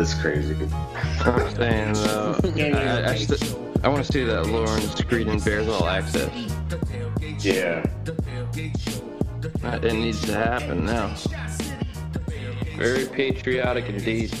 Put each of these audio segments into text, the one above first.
It's crazy. I'm saying though, I, I, st- I want to see that Lawrence Greedon Bears All Access. Yeah. It needs to happen now. Very patriotic indeed.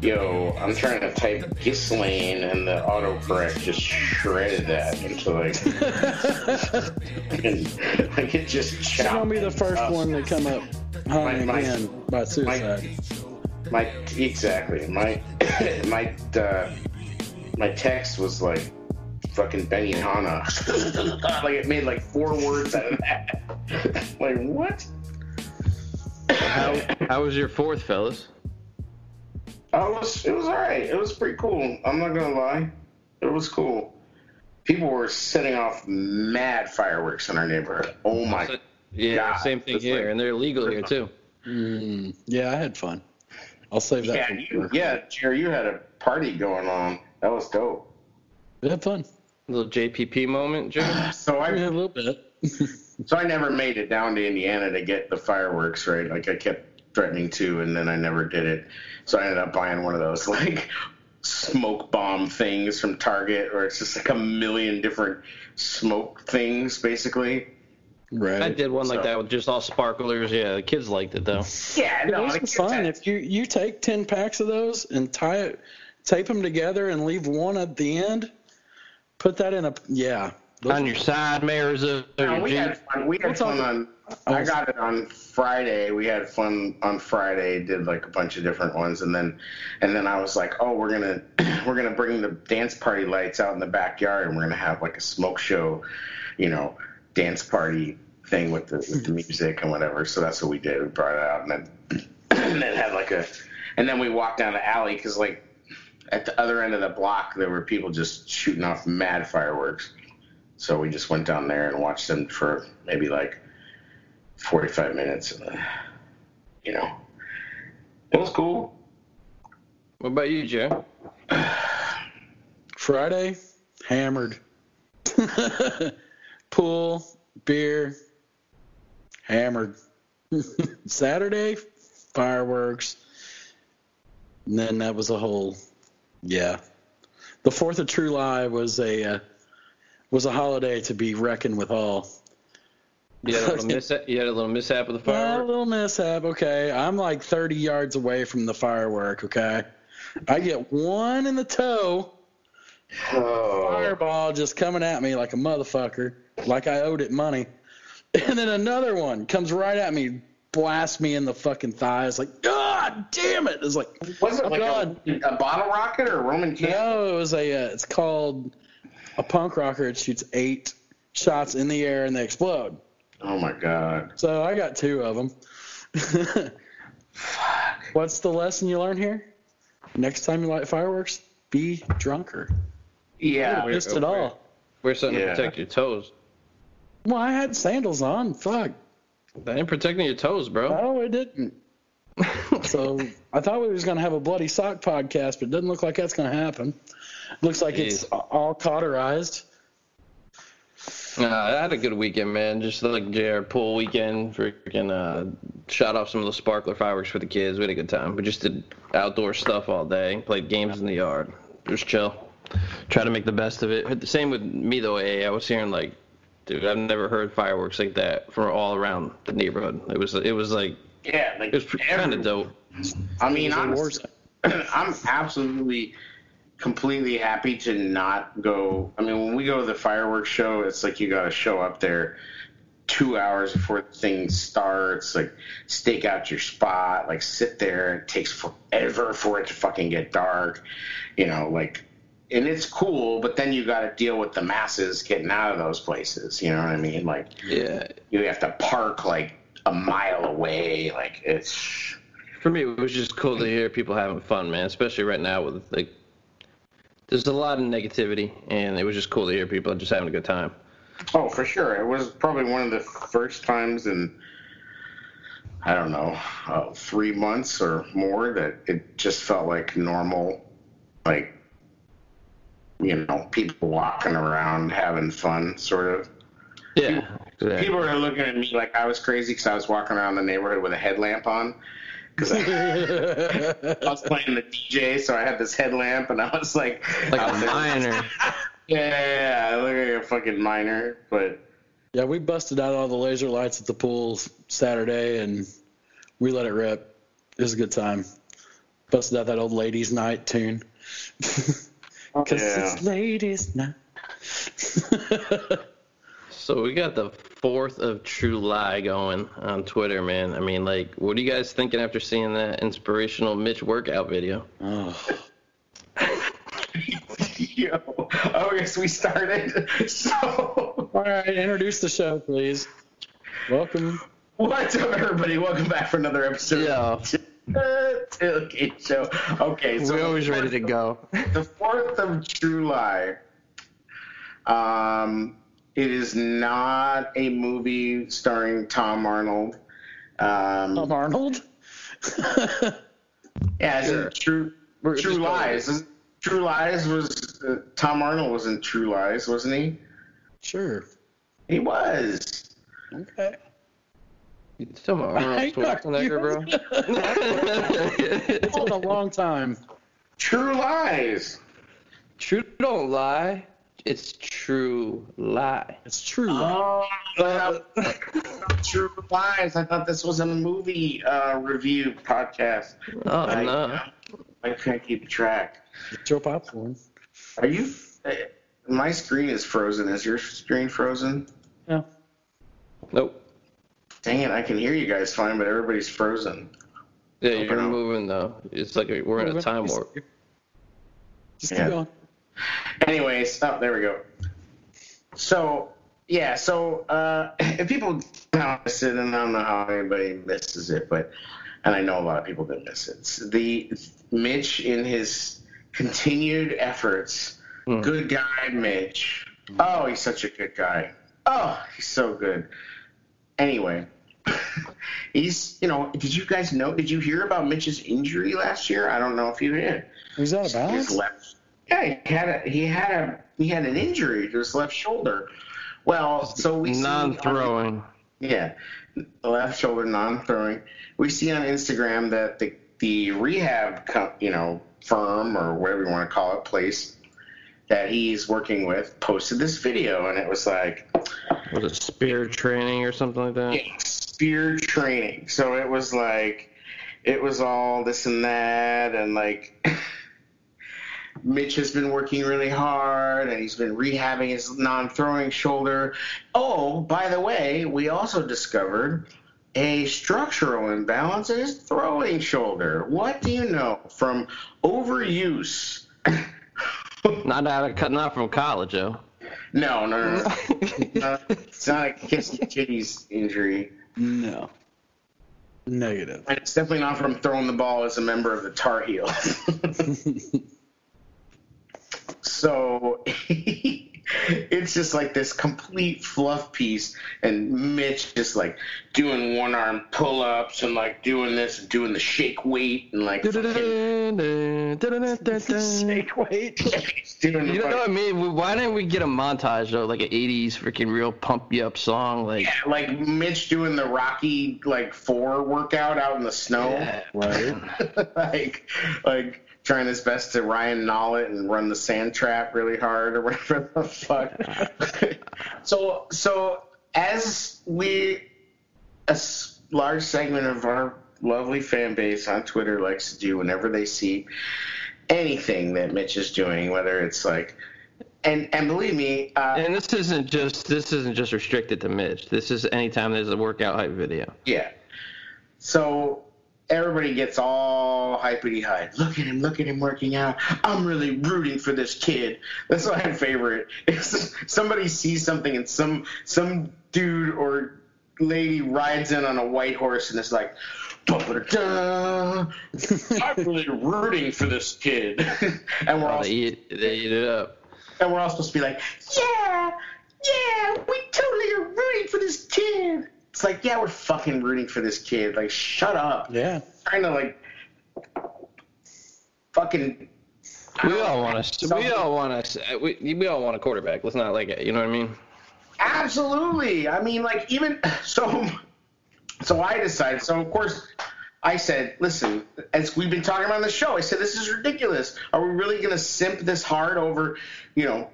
Yo, I'm trying to type Ghislaine and the autocorrect just shredded that into like, like it just It's chopped. gonna be the first up. one to come up hunting My- my- by suicide. My exactly my my uh, my text was like fucking Benny and Hanna. like it made like four words out of that. like what? How how was your fourth, fellas? Oh, it was it was all right. It was pretty cool. I'm not gonna lie, it was cool. People were setting off mad fireworks in our neighborhood. Oh my! Yeah, God, same thing here, like- and they're legal here too. Mm, yeah, I had fun. I'll save that. Yeah, for you, yeah, Jerry, you had a party going on. That was dope. We had fun. little JPP moment, Jerry. So I Yeah, I a little bit. so I never made it down to Indiana to get the fireworks. Right, like I kept threatening to, and then I never did it. So I ended up buying one of those like smoke bomb things from Target, where it's just like a million different smoke things, basically. Right. I did one like So- that with just all sparklers. Yeah, the kids liked it though. Yeah, no, those the are kids fun. had- If you you take ten packs of those and tie it, tape them together and leave one at the end, put that in a yeah. Those- On your side mirrors of uh, No, your we Jeep. had fun. We had We'll talk- fun on. I got it on Friday. We had fun on Friday. Did like a bunch of different ones, and then, and then I was like, oh, we're gonna, we're gonna bring the dance party lights out in the backyard, and we're gonna have like a smoke show, you know, dance party thing with the with the music and whatever. So that's what we did. We brought it out, and then, and then had like a, and then we walked down the alley because like at the other end of the block there were people just shooting off mad fireworks. So we just went down there and watched them for maybe like 45 minutes. And, uh, you know, it was cool. What about you, Joe? Friday, hammered. Pool, beer, hammered. Saturday, fireworks. And then that was a whole, yeah. The Fourth of July was a uh, was a holiday to be reckoned with all. You had a little mishap. You had a little mishap with the Well, a little mishap. Okay, I'm like 30 yards away from the firework. Okay, I get one in the toe. Oh, fireball just coming at me like a motherfucker, like I owed it money. And then another one comes right at me, blasts me in the fucking thighs, like, God damn it! It's like, was it oh, like a, a bottle rocket or a Roman candle? No, it was a, uh, it's called a punk rocker. It shoots eight shots in the air and they explode. Oh my god. So I got two of them. Fuck. What's the lesson you learn here? Next time you light fireworks, be drunker. Yeah. I missed it all. Wear something Yeah. to protect your toes. Well, I had sandals on. Fuck. That ain't protecting your toes, bro. No, it didn't. so I thought we was going to have a bloody sock podcast, but it doesn't look like that's going to happen. Looks like it's all cauterized. Nah, I had a good weekend, man. Just like JR pool weekend. Freaking uh, shot off some of the sparkler fireworks for the kids. We had a good time. We just did outdoor stuff all day. Played games in the yard. Just chill. Try to make the best of it. The same with me though. A. I was hearing like, dude, I've never heard fireworks like that from all around the neighborhood. It was it was like Yeah. Like it was kind of dope. I mean, a I'm, absolutely, completely happy to not go. I mean, when we go to the fireworks show, it's like you got to show up there two hours before the thing starts. Like, stake out your spot. Like, sit there. It takes forever for it to fucking get dark. You know, like, and it's cool, but then you got to deal with the masses getting out of those places. You know what I mean? Like, Yeah. you have to park like a mile away. Like, it's. For me, it was just cool to hear people having fun, man. Especially right now with like, there's a lot of negativity, and it was just cool to hear people just having a good time. Oh, for sure. It was probably one of the first times in, I don't know, uh, three months or more that it just felt like normal, like, you know, people walking around having fun, sort of. Yeah. Exactly. People were looking at me like I was crazy because I was walking around the neighborhood with a headlamp on, because I, I was playing the DJ, so I had this headlamp, and I was like, Like out a there. miner. Yeah, I look like a fucking miner, but yeah, we busted out all the laser lights at the pool Saturday, and we let it rip. It was a good time. Busted out that old ladies' night tune. Because yeah. it's ladies' night. So we got the fourth of True Lie going on Twitter, man. I mean, like, what are you guys thinking after seeing that inspirational Mitch workout video? oh. Yo. Oh, yes, we started. So, All right, introduce the show, please. Welcome. what's up, everybody? Welcome back for another episode. Yeah. of Tailgate Show. Okay, so We're always ready to go. the fourth of July. Um, it is not a movie starring Tom Arnold. Um, Tom Arnold. yeah, it's Sure. a True We're True Lies. True Lies was uh, Tom Arnold was in True Lies, wasn't he? sure. He was. Okay. You talking about Arnold Schwarzenegger, bro? It's been a long time. True Lies. True don't lie. It's true lie. It's true. Oh, I thought- True Lies. I thought this was a movie uh, review podcast. Oh I, no. I can't keep track. Get your popcorn. Are you? uh, My screen is frozen. Is your screen frozen? Yeah. Nope. Dang it! I can hear you guys fine, but everybody's frozen. Yeah, Open you're up. moving though. It's like we're in a time warp. Just Yeah. keep going. Anyways, oh, there we go. So yeah, so uh, if people don't miss it, and I don't know how anybody misses it, but and I know a lot of people did miss it. It's the Mitch in his continued efforts, Hmm. good guy Mitch. Oh, he's such a good guy. Oh, he's so good. Anyway, he's you know. Did you guys know? Did you hear about Mitch's injury last year? I don't know if you did. Is that a His left. Yeah, he had a he had a he had an injury to his left shoulder. Well, so we see on- Non-throwing. yeah, left shoulder non-throwing. We see on Instagram that the the rehab, co- you know, firm or whatever you want to call it, place that he's working with posted this video, and it was like Was it spear training or something like that? spear training. So it was like, it was all this and that, and like, Mitch has been working really hard, and he's been rehabbing his non-throwing shoulder. Oh, by the way, we also discovered a structural imbalance in his throwing shoulder. What do you know from overuse? Not out of not from college, though. no, no, no, no. Uh, it's not a kiss kitties injury. No. Negative. And it's definitely not from throwing the ball as a member of the Tar Heels. so it's just like this complete fluff piece, and Mitch just like doing one arm pull ups and like doing this and doing the shake weight and like Snake weight. You know what I mean? Why didn't we get a montage though, like an '80s freaking real pump you up song? Like, yeah, like Mitch doing the Rocky like four workout out in the snow. Yeah. Right. like like trying his best to Ryan Nollet and run the sand trap really hard or whatever the fuck. so so as we a large segment of our lovely fan base on Twitter likes to do whenever they see anything that Mitch is doing, whether it's like and and believe me, uh, and this isn't just this isn't just restricted to Mitch. This is anytime there's a workout hype video. Yeah. So everybody gets all hypety hype. Look at him, look at him working out. I'm really rooting for this kid. That's my favorite. Is somebody sees something and some some dude or lady rides in on a white horse and it's like I'm really rooting for this kid. and we're Oh, all they eat they eat it up. and we're all supposed to be like, yeah, yeah, we totally are rooting for this kid. It's like, yeah, we're fucking rooting for this kid. Like, shut up. Yeah. Trying to like, fucking. We all want to. We all want to. We, we all want a quarterback. Let's not like it. You know what I mean? Absolutely. I mean, like, even so. So I decided. So of course, I said, listen, as we've been talking about on the show, I said, this is ridiculous. Are we really going to simp this hard over, you know,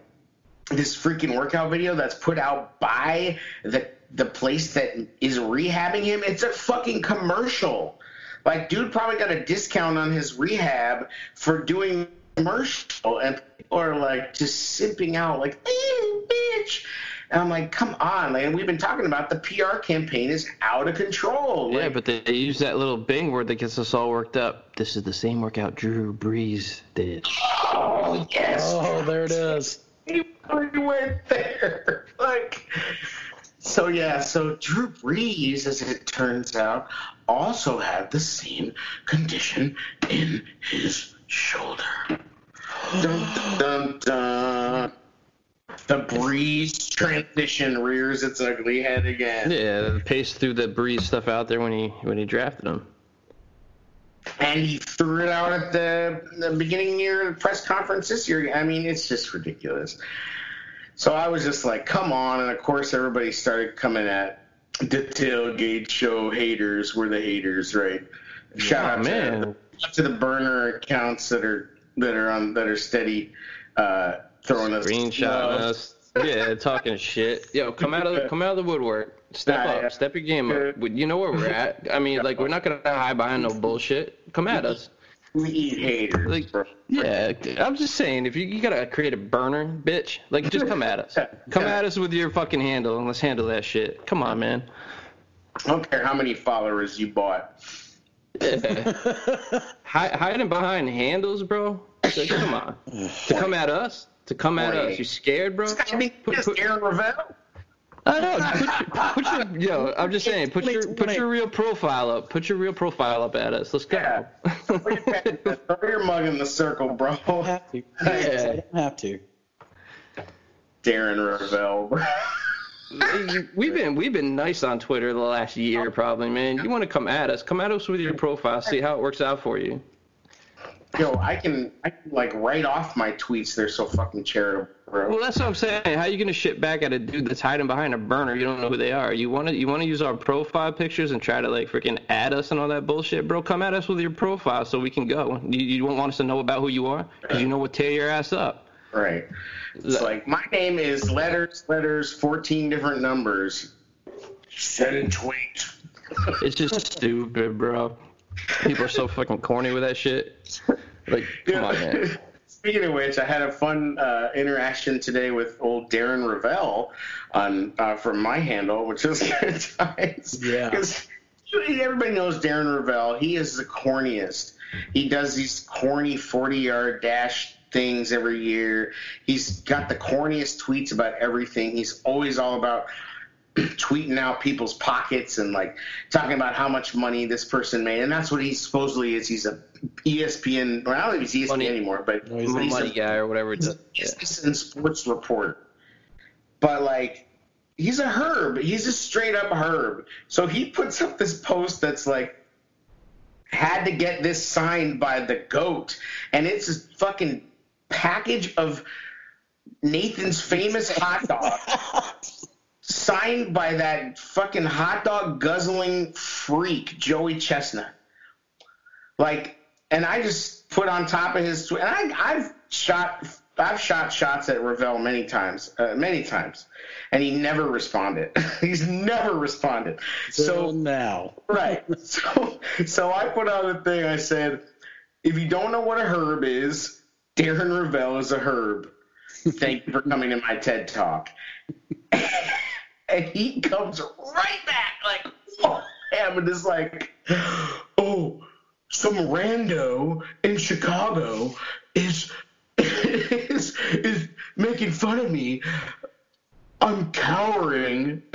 this freaking workout video that's put out by the the place that is rehabbing him? It's a fucking commercial. Like, dude probably got a discount on his rehab for doing commercial, and people are like just simping out, like, eh, bitch. And I'm like, come on, man. We've been talking about the PR campaign is out of control. Yeah, but they use that little Bing word that gets us all worked up. This is the same workout Drew Brees did. oh yes, Oh, there it is. he went there. Like, so yeah, so Drew Brees, as it turns out, also had the same condition in his shoulder. Dun, dun, dun, dun. The Brees transition rears its ugly head again. Yeah, paced through the Brees stuff out there when he when he drafted him. and he threw it out at the, the beginning year of the press conference this year. I mean, it's just ridiculous. So I was just like, come on. And of course, everybody started coming at the tailgate show haters. We're the haters, right? Shout Oh, out man. To, to the burner accounts that are that are on that are steady uh, throwing us Screenshotting love. us. Yeah, talking shit. Yo, come out of the, come out of the woodwork. Step Nah, up. yeah. Step your game up. You know where we're at. I mean, like we're not gonna hide behind no bullshit. Come at us. We eat haters, Like, bro. yeah, I'm just saying, if you, you gotta create a burner, bitch, like just come at us. Come at us with your fucking handle and let's handle that shit. Come on, man. I don't care how many followers you bought. Yeah. Hi- hiding behind handles, bro. Like, come on. To come at us? To come at us? You scared, bro? I mean, Put- just put- Aaron Rovell. I know. Put your, put your, yo, I'm just saying, put your put your real profile up. Put your real profile up at us. Let's go. Yeah. Throw your mug in the circle, bro. have to. Yeah. I don't have to. Darren Rovell, bro. we've been we've been nice on Twitter the last year, probably, man. You want to come at us? Come at us with your profile. See how it works out for you. Yo, I can, I can like write off my tweets. They're so fucking charitable, bro. Well, that's what I'm saying. How you gonna shit back at a dude that's hiding behind a burner? You don't know who they are. You want to you want to use our profile pictures and try to like freaking add us and all that bullshit, bro? Come at us with your profile so we can go. You, you don't want us to know about who you are because you know what tear your ass up. Right. It's like my name is letters, letters, fourteen different numbers. Send tweet. It's just stupid, bro. People are so fucking corny with that shit. Like, come on, man. Speaking of which, I had a fun uh, interaction today with old Darren Rovell on uh, from my handle, which is good times. Yeah. Because everybody knows Darren Rovell. He is the corniest. He does these corny 40 yard dash things every year. He's got the corniest tweets about everything. He's always all about tweeting out people's pockets and like talking about how much money this person made. And that's what he supposedly is. He's a ESPN. Well, I don't think he's ESPN Money- anymore, but No, he's I'm a money a guy or whatever. It does. Yeah. business and sports report. But like, he's a herb. He's a straight up herb. So he puts up this post that's like, had to get this signed by the goat, and it's a fucking package of Nathan's famous hot dog. Signed by that fucking hot dog guzzling freak, Joey Chestnut. Like, and I just put on top of his, tw- and I, I've shot, I've shot shots at Rovell many times, uh, many times, and he never responded. He's never responded. So So now, right, so so I put out a thing. I said, if you don't know what a herb is, Darren Rovell is a herb. Thank you for coming to my TED talk. and he comes right back like, whoa, and is like, oh, some rando in Chicago is is is making fun of me. I'm cowering.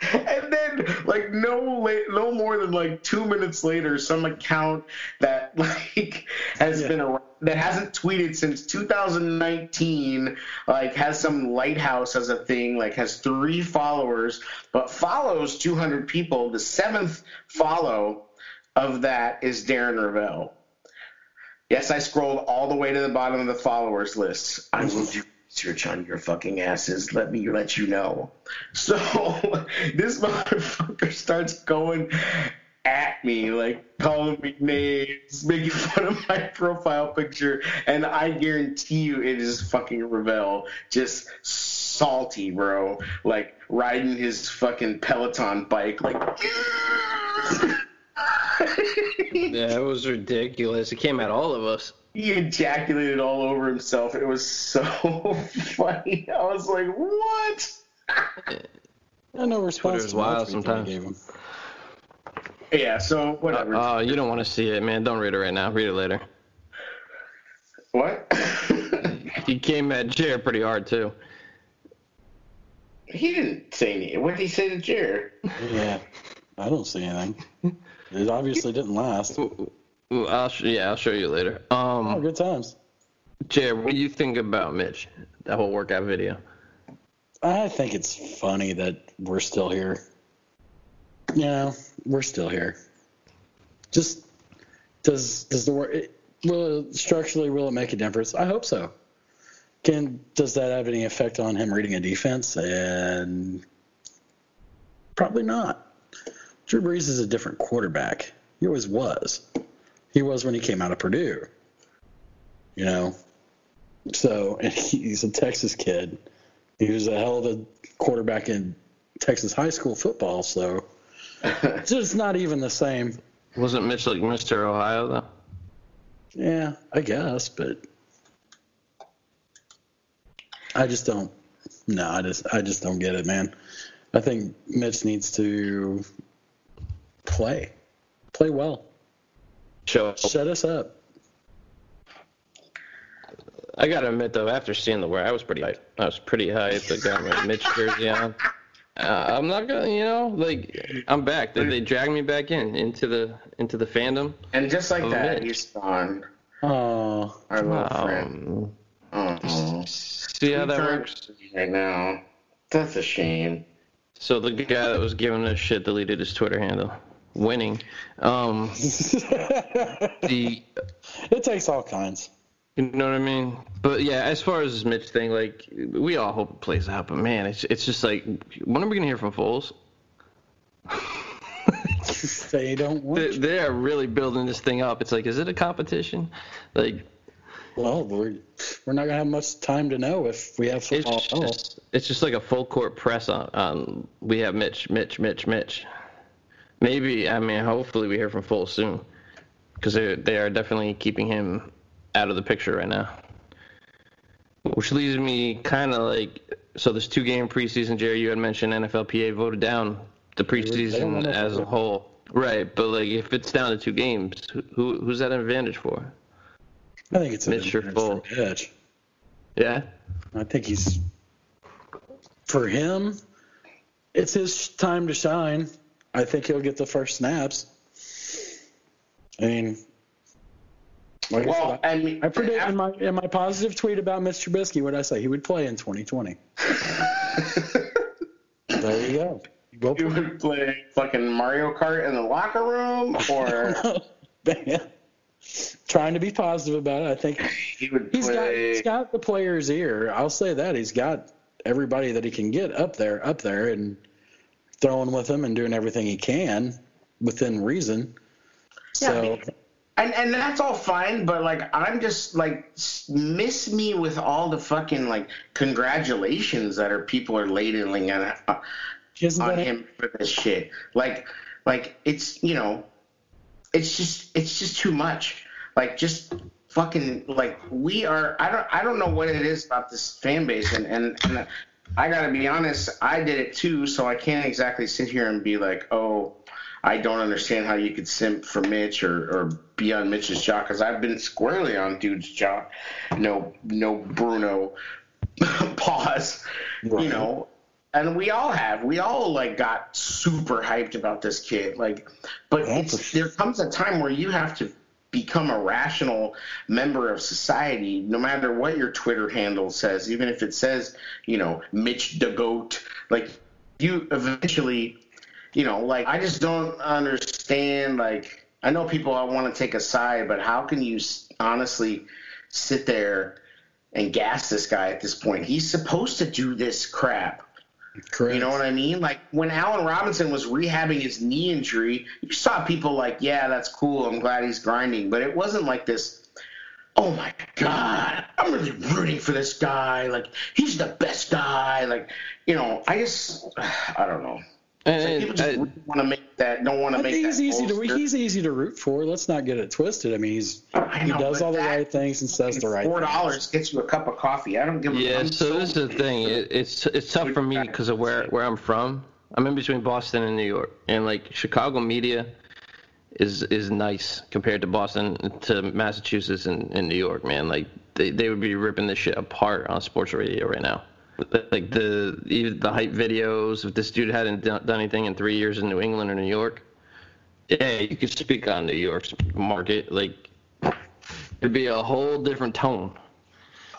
and then, like no late, no more than like two minutes later, some account that like has Yeah. been around, that hasn't tweeted since 2019, like has some lighthouse as a thing, like has three followers, but follows 200 people. The seventh follow of that is Darren Rovell. Yes, I scrolled all the way to the bottom of the followers list. I will do research on your fucking asses. Let me let you know. So this motherfucker starts going at me, like calling me names, making fun of my profile picture, and I guarantee you it is fucking Rovell, just salty, bro. Like riding his fucking Peloton bike, like. Yeah, it was ridiculous. It came at all of us. he ejaculated all over himself. It was so funny. I was like, what? I know response Twitter's to my wild that sometimes. Yeah, so whatever. Oh, you don't want to see it, man. Don't read it right now. Read it later. what? He came at Jared pretty hard too. he didn't say anything. What did he say to Jared? Yeah, I don't see anything. It obviously didn't last. I'll sh- yeah, I'll show you later. Oh, Um, good times. Jared, what do you think about Mitch? That whole workout video. I think it's funny that we're still here. You know, we're still here. Just does does the work will it, structurally will it make a difference? I hope so. Can does that have any effect on him reading a defense? And probably not. Drew Brees is a different quarterback. He always was. He was when he came out of Purdue. You know, so and he's a Texas kid. He was a hell of a quarterback in Texas high school football, so it's just not even the same. Wasn't Mitch like Mr. Ohio though? Yeah, I guess, but I just don't. No, I just I just don't get it, man. I think Mitch needs to play, play well, Show. shut us up. I gotta admit though, after seeing the wear, I was pretty hyped. I was pretty hyped. I got my Mitch jersey on. Uh, I'm not gonna, you know, like I'm back. They, they dragged me back in into the into the fandom. And just like that, Mitch. he's gone. Oh, Our little friend. Um, Oh, see how that works. right now. That's a shame. So the guy that was giving us shit deleted his Twitter handle. Winning. Um, the it takes all kinds. You know what I mean? But yeah, as far as this Mitch thing, like we all hope it plays out. But man, it's it's just like when are we gonna hear from Foles? They don't want. They, they are really building this thing up. It's like, is it a competition? Like Well, we're we're not gonna have much time to know if we have it's football. all. just it's just like a full court press on on. We have Mitch, Mitch, Mitch, Mitch. Maybe I mean, hopefully we hear from Foles soon because they they are definitely keeping him out of the picture right now. Which leaves me kind of like so. This two game preseason, Jerry, you had mentioned NFLPA voted down the preseason as a whole, right? But like, if it's down to two games, who who's that an advantage for? I think it's an Mitch or advantage for Foles? Mitch. Yeah, I think he's for him. It's his time to shine. I think he'll get the first snaps. I mean, like I Well, said, I mean, I predict in my in my positive tweet about Mr. Trubisky, what I say he would play in 2020. there you go. He you play. would play fucking Mario Kart in the locker room, or Trying to be positive about it. I think he would he's got he's got the player's ear. I'll say that he's got everybody that he can get up there, up there, and throwing with him and doing everything he can within reason. Yeah, I mean, and and that's all fine, but like I'm just like miss me with all the fucking like congratulations that are people are ladling on, uh, on him for this shit. Like like it's you know, it's just it's just too much. Like just fucking like we are. I don't I don't know what it is about this fan base, and and. and I gotta be honest, I did it too, so I can't exactly sit here and be like, oh, I don't understand how you could simp for Mitch or, or be on Mitch's jock because I've been squarely on dude's jock. No, no Bruno pause. Right. You know, and we all have. We all like got super hyped about this kid. Like, but Yeah, it's, there comes a time where you have to become a rational member of society, no matter what your Twitter handle says, even if it says, you know, Mitch the Goat. Like, you eventually, you know, like I just don't understand. Like, I know people want to take a side, but how can you honestly sit there and gas this guy at this point? He's supposed to do this crap. Correct. You know what I mean? Like when Allen Robinson was rehabbing his knee injury, you saw people like, yeah, that's cool. I'm glad he's grinding. But it wasn't like this, oh my God, I'm really rooting for this guy. Like, he's the best guy. Like, you know, I just, I don't know. It's like And, people just uh, want to make that, don't want to make think that. he's easy to he's easy to root for. Let's not get it twisted. I mean, he's I he does all the that- right things and says the right Four dollars gets you a cup of coffee. I don't give a Yeah, I'm so this is the thing. It, it's it's tough for me because of where where I'm from. I'm in between Boston and New York, and like Chicago media is is nice compared to Boston to Massachusetts and, and New York, man. Like they, they would be ripping this shit apart on sports radio right now. Like the the hype videos. If this dude hadn't done anything in three years in New England or New York, yeah, you could speak on New York's market. Like it'd be a whole different tone.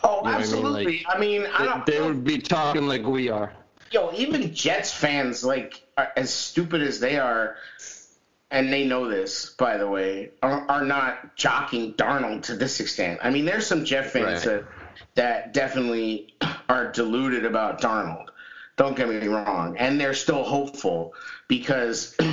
Oh, You know what I mean? absolutely. I mean, I don't. They, they would be talking like we are. yo, even Jets fans, like, are, as stupid as they are, and they know this, by the way, are, are not jocking Darnold to this extent. I mean, there's some Jet fans Right. that that definitely are deluded about Darnold. Don't get me wrong, and they're still hopeful because.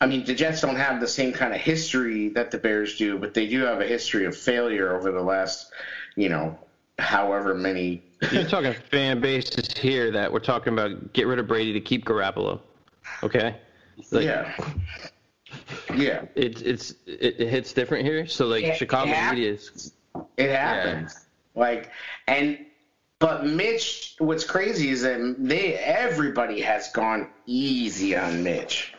I mean, the Jets don't have the same kind of history that the Bears do, but they do have a history of failure over the last, you know, however many You're talking fan bases here that we're talking about get rid of Brady to keep Garoppolo. Okay? Like, yeah. Yeah. It's it's it, it hits different here. So like Yeah, Chicago yeah. media is It happens. Like and but Mitch what's crazy is that they everybody has gone easy on Mitch.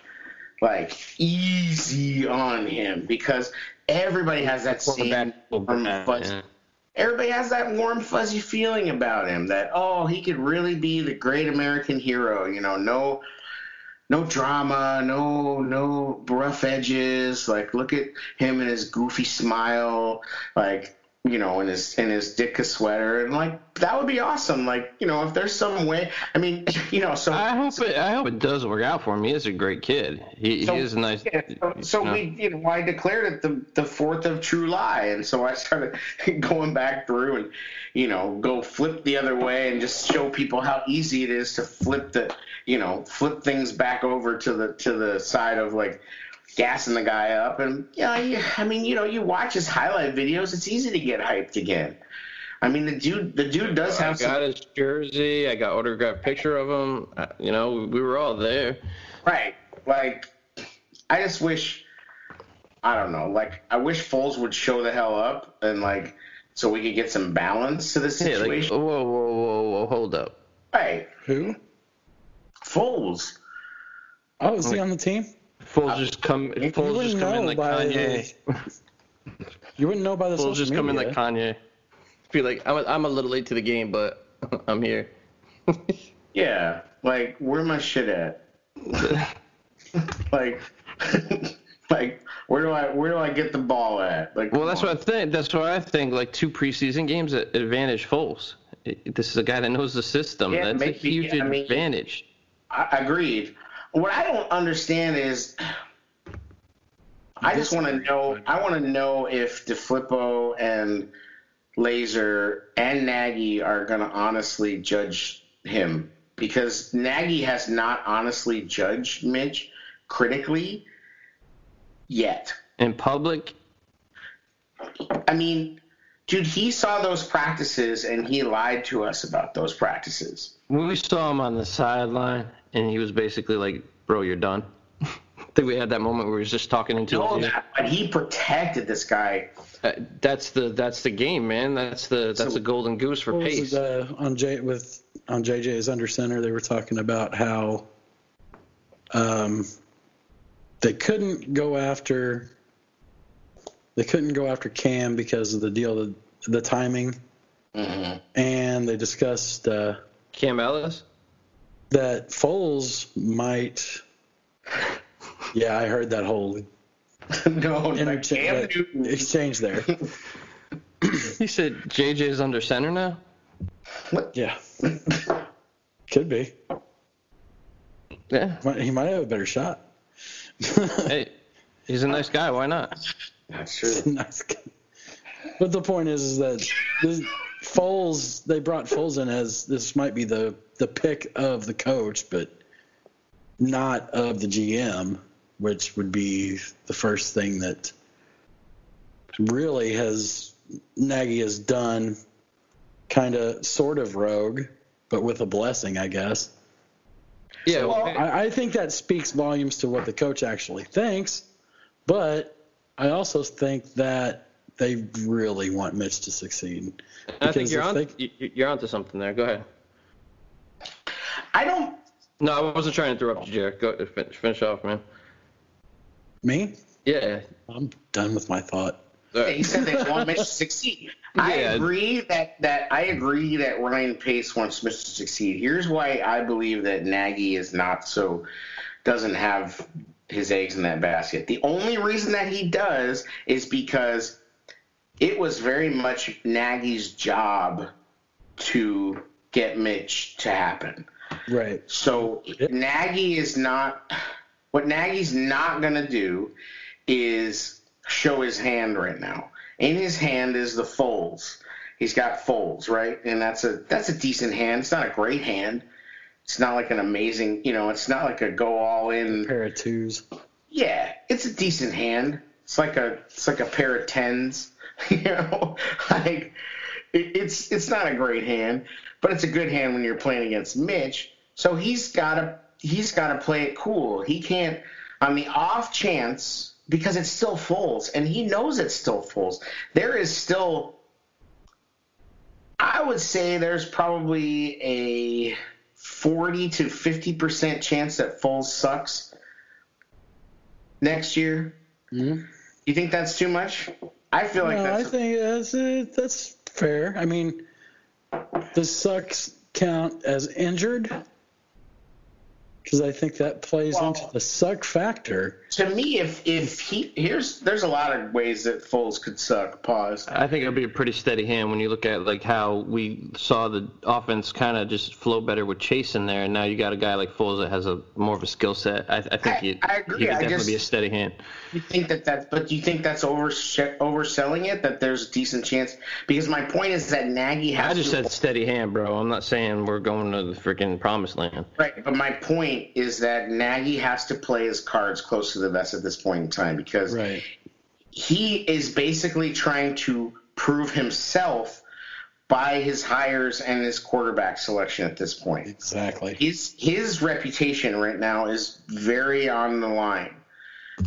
Like easy on him because everybody has that same warm, fuzzy, yeah. everybody has that warm fuzzy feeling about him that oh he could really be the great American hero, you know, no no drama, no no rough edges. Like look at him and his goofy smile, like you know, in his in his Ditka sweater, and like that would be awesome. Like you know, if there's some way, I mean, you know, so I hope it I hope it does work out for him. He is a great kid. He, So- he is a nice Yeah, so, so you know. we, you know, I declared it the the fourth of true lie, and so I started going back through and, you know, go flip the other way and just show people how easy it is to flip the, you know, flip things back over to the to the side of like gassing the guy up, and yeah, you, I mean, you know, you watch his highlight videos, it's easy to get hyped again. I mean, the dude, the dude does have. I got some his jersey. I got autographed picture of him. Uh, you know, we were all there. Right. Like, I just wish, I don't know, like, I wish Foles would show the hell up and, like, so we could get some balance to the Hey, like, situation. whoa, whoa, whoa, whoa, hold up. right. Who? Foles. Oh, is he on the team? Foles uh, just come. You Foles just wouldn't come in know like by Kanye. You wouldn't know by the Foles social just come in like Kanye. Be like, I'm a, I'm a little late to the game, but I'm here. Yeah. Like, where my shit at? like, like, where do I, where do I get the ball at? Like, Well, that's come what I think. That's what I think. Like two preseason games at advantage Foles. This is a guy that knows the system. Yeah, that's a maybe, huge I mean- advantage. I agreed. What I don't understand is, I just want to know. I want to know if DeFilippo and Lazor and Nagy are going to honestly judge him because Nagy has not honestly judged Mitch critically yet. In public, I mean, dude, he saw those practices and he lied to us about those practices. When we saw him on the sideline, and he was basically like, "Bro, you're done." I think we had that moment where he was just talking into No, his ear. but he protected this guy. Uh, That's the that's the game, man. That's the that's So- the golden goose for What was pace. it, uh, on J with on JJ's under center? They were talking about how um, they couldn't go after they couldn't go after Cam because of the deal, the, the timing, Mm-hmm. and they discussed uh, Cam Ellis. That Foles might. Yeah, I heard that whole no, intercha- Cam that exchange there. He said JJ is under center now. Yeah, could be. Yeah. He might have a better shot. Hey, he's a nice guy. Why not? That's true. Nice guy. But the point is, is that this, Foles, they brought Foles in as this might be the the pick of the coach, but not of the GM, which would be the first thing that really has Nagy has done, kind of sort of rogue, but with a blessing, I guess. Yeah, So well, I, I think that speaks volumes to what the coach actually thinks, but I also think that they really want Mitch to succeed. I think you're on. they- you- You're onto something there. Go ahead. I don't. No, I wasn't trying to interrupt you, Jared. Go finish, finish off, man. Me? Yeah. I'm done with my thought. All He said they want Mitch to succeed. I agree that that I agree that Ryan Pace wants Mitch to succeed. Here's why I believe that Nagy is not so doesn't have his eggs in that basket. The only reason that he does is because it was very much Nagy's job to get Mitch to happen. Right. So Nagy is not what Nagy's not going to do is show his hand right now. In his hand is the Foles. He's got Foles, right? And that's a that's a decent hand. It's not a great hand. It's not like an amazing, you know, it's not like a go all in. Pair of twos. Yeah, it's a decent hand. It's like a it's like a pair of tens, you know. Like it, it's it's not a great hand, but it's a good hand when you're playing against Mitch. So he's got to he's got to play it cool. He can't on the off chance because it's still Foles, and he knows it's still Foles. There is still, I would say, there's probably a forty to fifty percent chance that Foles sucks next year. Mhm. You think that's too much? I feel like no, I think that's uh, that's fair. I mean, does sucks count as injured? Because I think that plays Well- into the suck factor. to me. If if he here's there's a lot of ways that Foles could suck. Pause. I think it'll be a pretty steady hand when you look at like how we saw the offense kind of just flow better with Chase in there, and now you got a guy like Foles that has a more of a skill set. I, I think I- he, I agree. he could I definitely just- be a steady hand. You think that that's but do you think that's over overselling it? That there's a decent chance? Because my point is that Nagy has. I just to, said steady hand, bro. I'm not saying we're going to the freaking promised land. right. But my point is that Nagy has to play his cards close to the vest at this point in time because Right. he is basically trying to prove himself by his hires and his quarterback selection at this point. Exactly. his his reputation right now is very on the line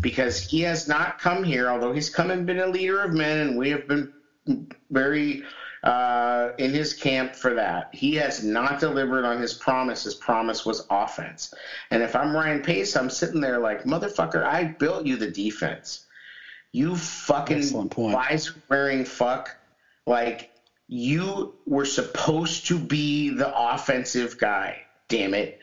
because he has not come here, although he's come and been a leader of men, and we have been very uh, in his camp for that. He has not delivered on his promise. His promise was offense. And if I'm Ryan Pace, I'm sitting there like, motherfucker, I built you the defense. You fucking visor wearing fuck. Like, you were supposed to be the offensive guy. Damn it.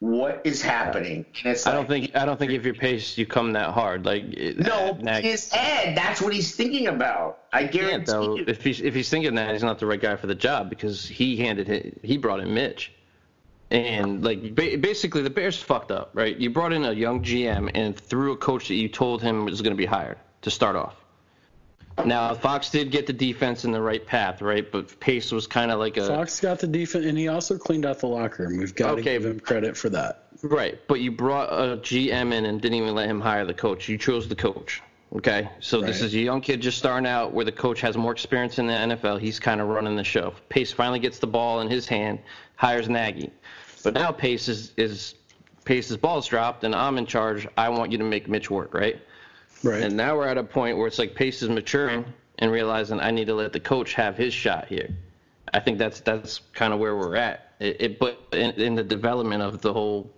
What is happening? I like, don't think I don't think if you're paced, you come that hard. Like no, Nag- his head. That's what he's thinking about. I guarantee though. you. If he's if he's thinking that, he's not the right guy for the job because he handed it. He brought in Mitch, and like ba- basically the Bears fucked up, right? You brought in a young GM and threw a coach that you told him was going to be hired to start off. Now Fox did get the defense in the right path, right? But Pace was kind of like a Fox got the defense, and he also cleaned out the locker room. We've got to give him credit for that. Right, but you brought a GM in and didn't even let him hire the coach. You chose the coach. Okay, so this is a young kid just starting out where the coach has more experience in the NFL. He's kind of running the show. Pace finally gets the ball in his hand, hires Nagy, but now Pace is, is Pace's ball's dropped and I'm in charge. I want you to make Mitch work, right? Right. And now we're at a point where it's like Pace is maturing and realizing I need to let the coach have his shot here. I think that's that's kind of where we're at. It, it but in, in the development of the whole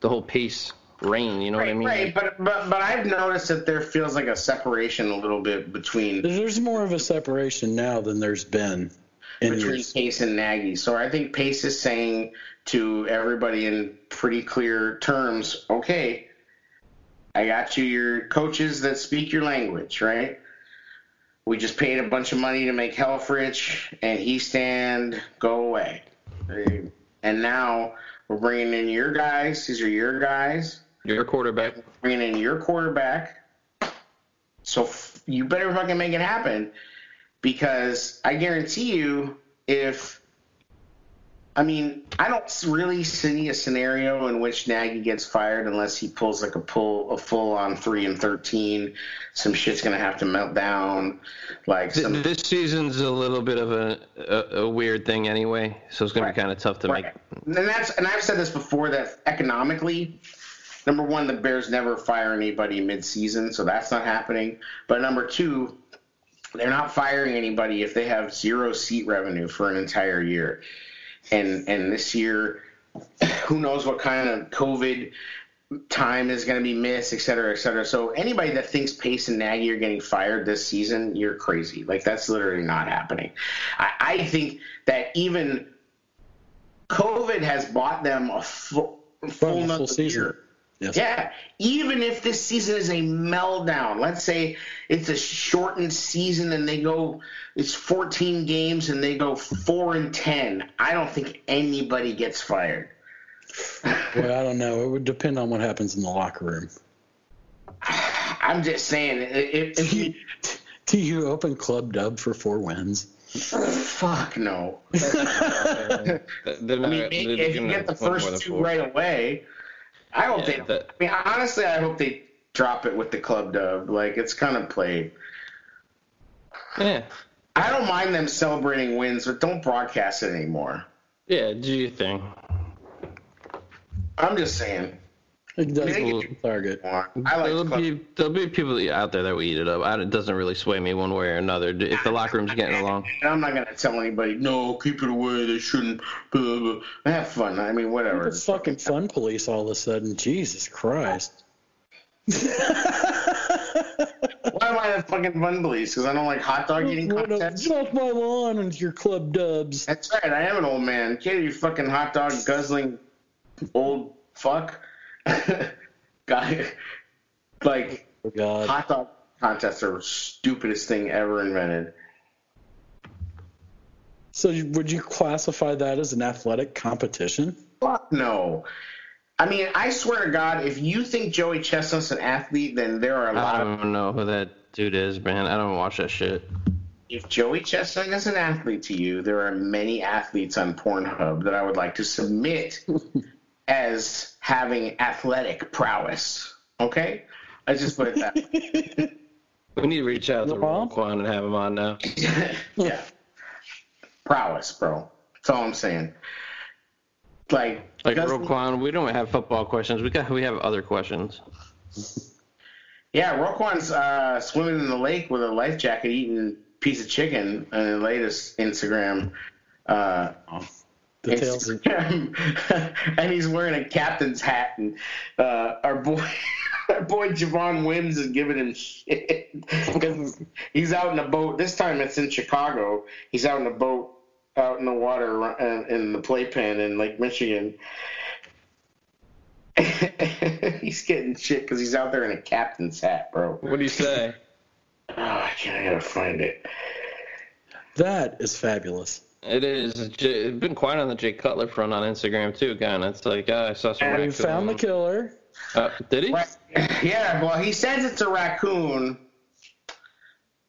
the whole Pace reign, you know what I mean? right, but but but I've noticed that there feels like a separation a little bit between There's more of a separation now than there's been in between years. Pace and Nagy. So I think Pace is saying to everybody in pretty clear terms, okay, I got you your coaches that speak your language, right? We just paid a bunch of money to make Helfrich and Hiestand go away. And now we're bringing in your guys. These are your guys. You're a quarterback. Bringing in your quarterback. So f- you better fucking make it happen because I guarantee you if I mean, I don't really see a scenario in which Nagy gets fired unless he pulls like a pull a full on three and thirteen. Some shit's gonna have to melt down. Like some, this season's a little bit of a a, a weird thing anyway, so it's gonna Right. be kind of tough to right. make. and that's and I've said this before that economically, number one, the Bears never fire anybody mid season, so that's not happening. But number two, they're not firing anybody if they have zero seat revenue for an entire year. And and this year, who knows what kind of COVID time is going to be missed, et cetera, et cetera. So anybody that thinks Pace and Nagy are getting fired this season, you're crazy. Like that's literally not happening. I, I think that even COVID has bought them a full, full, full another season. year. Yes. Yeah, even if this season is a meltdown, let's say it's a shortened season and they go, it's 14 games and they go four and 10. I don't think anybody gets fired. Well, I don't know. It would depend on what happens in the locker room. I'm just saying, if, if you, Do you open Club Dub for four wins? fuck no. I mean, if you get the win more than first two four. right away, I hope Yeah, they. that- I mean, honestly, I hope they drop it with the club dub. Like it's kind of played. Yeah, I don't mind them celebrating wins, but don't broadcast it anymore. yeah, do your thing. I'm just saying. It does I mean, get your target. Like there'll be there'll be people out there that will eat it up. I, it doesn't really sway me one way or another. If the locker room's getting along, And I'm not gonna tell anybody, no, keep it away. They shouldn't. Blah, blah, blah. Have fun. I mean, whatever. It's fucking fun police all of a sudden. Jesus Christ. Why am I the fucking fun police? Because I don't like hot dog eating Get off- contests. get off my lawn and your club dubs. That's right. I am an old man. Kid, you fucking hot dog guzzling old fuck. Guy, like Oh God. hot dog contests are the stupidest thing ever invented. So would you classify that as an athletic competition? Fuck no. I mean, I swear to God, if you think Joey Chestnut's an athlete, then there are a lot I of. don't know who that dude is, man. I don't watch that shit. If Joey Chestnut is an athlete to you, there are many athletes on Pornhub that I would like to submit as having athletic prowess. Okay? I just put it that way. We need to reach out to Well- Roquan and have him on now. yeah. Prowess, bro. That's all I'm saying. Like, Like doesn't- Roquan, we don't have football questions. We got we have other questions. yeah, Roquan's uh, swimming in the lake with a life jacket, eating piece of chicken on the latest Instagram. Uh, Details. And he's wearing a captain's hat, and uh, our boy, our boy Javon Wims is giving him shit because he's out in a boat. This time it's in Chicago. He's out in a boat, out in the water, uh, in the playpen in Lake Michigan. he's getting shit because he's out there in a captain's hat, bro. What do you say? Oh, I can't. I gotta find it. That is fabulous. It is. J- It's been quiet on the Jay Cutler front on Instagram too, kind of. It's like uh, I saw some. And We raccoon. found the killer. Uh, did he? Yeah, well, he says it's a raccoon,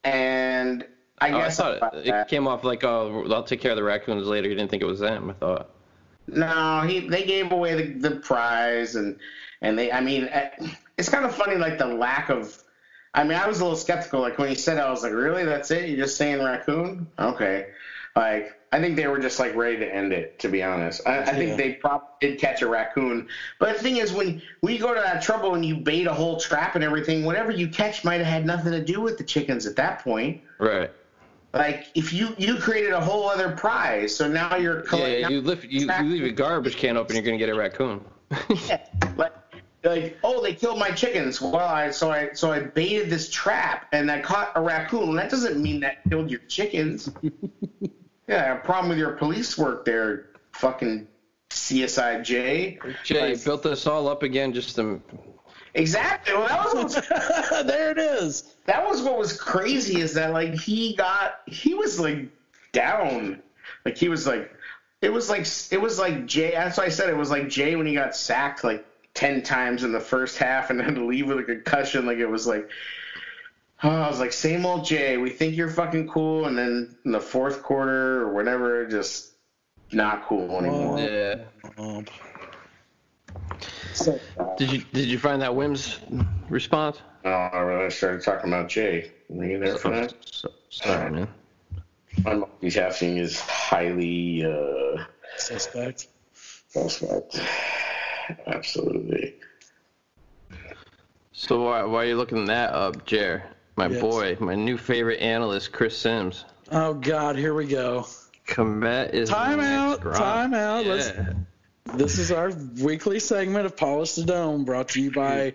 and I Oh, I thought it, it came off like, oh, I'll take care of the raccoons later. You didn't think it was them, I thought. no, he they gave away the, the prize, and and they, I mean, eh, it's kind of funny, like the lack of. I mean, I was a little skeptical. Like when he said, it, I was like, really? That's it? You're just saying raccoon? Okay. Like I think they were just like ready to end it. To be honest, I, I Yeah. think they probably did catch a raccoon. But the thing is, when when you go to that trouble and you bait a whole trap and everything, whatever you catch might have had nothing to do with the chickens at that point. Right. Like if you you created a whole other prize, so now you're Yeah, collecting. you lift, you, you leave a garbage can open, you're gonna get a raccoon. like like oh they killed my chickens well i so i so i baited this trap and i caught a raccoon that doesn't mean that killed your chickens yeah a problem with your police work there fucking csi j Jay, Like- built this all up again just to. exactly well that was what there it is. that was what was crazy is that like he got he was like down like he was like it was like it was like jay that's why i said it was like jay when he got sacked like 10 times in the first half and had to leave with a concussion like it was like Oh, I was like, same old Jay. We think you're fucking cool, and then in the fourth quarter or whatever, just not cool anymore. Yeah. Um, So, Did you did you find that Wims response? oh, I really started talking about Jay. Were you there for that? So- Sorry, man. My multitasking is highly uh, suspect. suspect. Absolutely. So why, why are you looking that up, Jer? My Yes. boy, my new favorite analyst, Chris Simms. Oh God, here we go. Kmet is Time the next out. Gronk. Time out. Let's This is our weekly segment of Polish the Dome, brought to you by,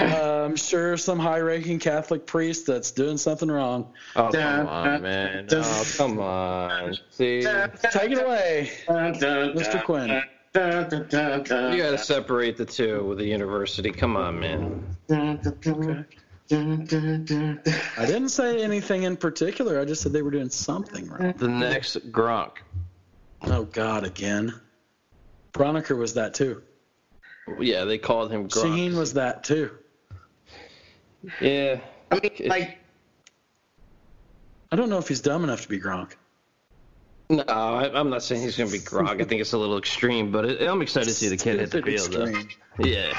uh, I'm sure, some high-ranking Catholic priest that's doing something wrong. Oh come on, man. Oh come on. See, Take it away. Mr. Mr. Quinn. you gotta separate the two with the university. Come on, man. I didn't say anything in particular. I just said they were doing something wrong. The next Gronk. Oh God, again. Broniker was that too. Yeah, they called him Gronk. Shaheen was that too. Yeah. I mean, like, I don't know if he's dumb enough to be Gronk. No, I, I'm not saying he's gonna be Gronk. I think it's a little extreme, but it, I'm excited to see the kid hit the Stupid field. Though. Yeah.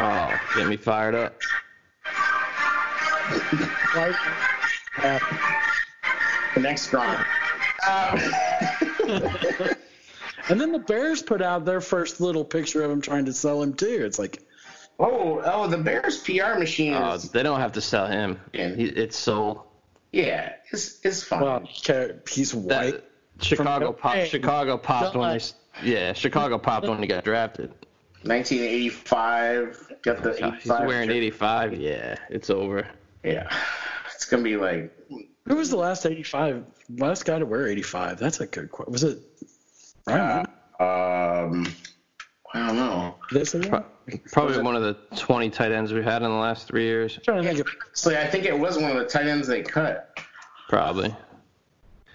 Oh, get me fired up. Uh, the next Gronk. and then the Bears put out their first little picture of him trying to sell him too. It's like, Oh, oh, the Bears PR machine Oh, is, they don't have to sell him. He, it's sold. yeah, it's, it's fine. well, he's white. That, Chicago From- pop, Hey, Chicago popped when they, don't- yeah, Chicago popped when he got drafted. 1985, got the God, He's 85 wearing shirt. 85. Yeah, it's over. Yeah, it's gonna be like, Who was the last 85? Last guy to wear 85? That's a good question. Was it Ryan? um, I don't know. Did I say that? Pro- Probably one of the 20 tight ends we've had in the last three years. I'm trying to think So I think it was one of the tight ends they cut Probably.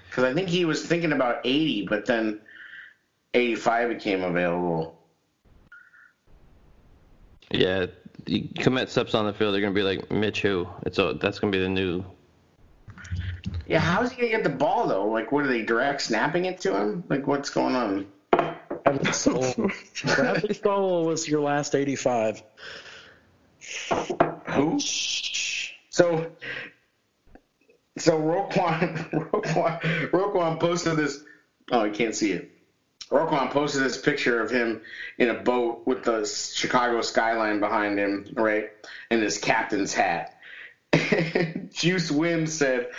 because I think he was thinking about 80, but then 85 became available. Yeah, you commit steps on the field, they're gonna be like Mitch who. It's a, that's gonna be the new. Yeah, how's he gonna get the ball though? Like, what are they direct snapping it to him? Like, what's going on? Bradley Sowell. Bradley Sowell was your last 85. Who? So, so Roquan, Roquan, Roquan posted this. Oh, I can't see it. Roquan posted this picture of him in a boat with the Chicago skyline behind him, right, and his captain's hat. Juice Wim said,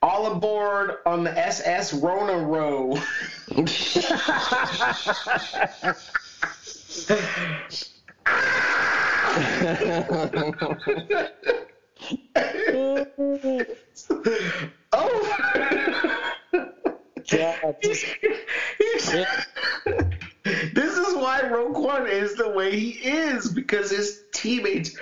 "All aboard on the SS Rona Row." oh. Yeah, just, this is why Roquan is the way he is because his teammates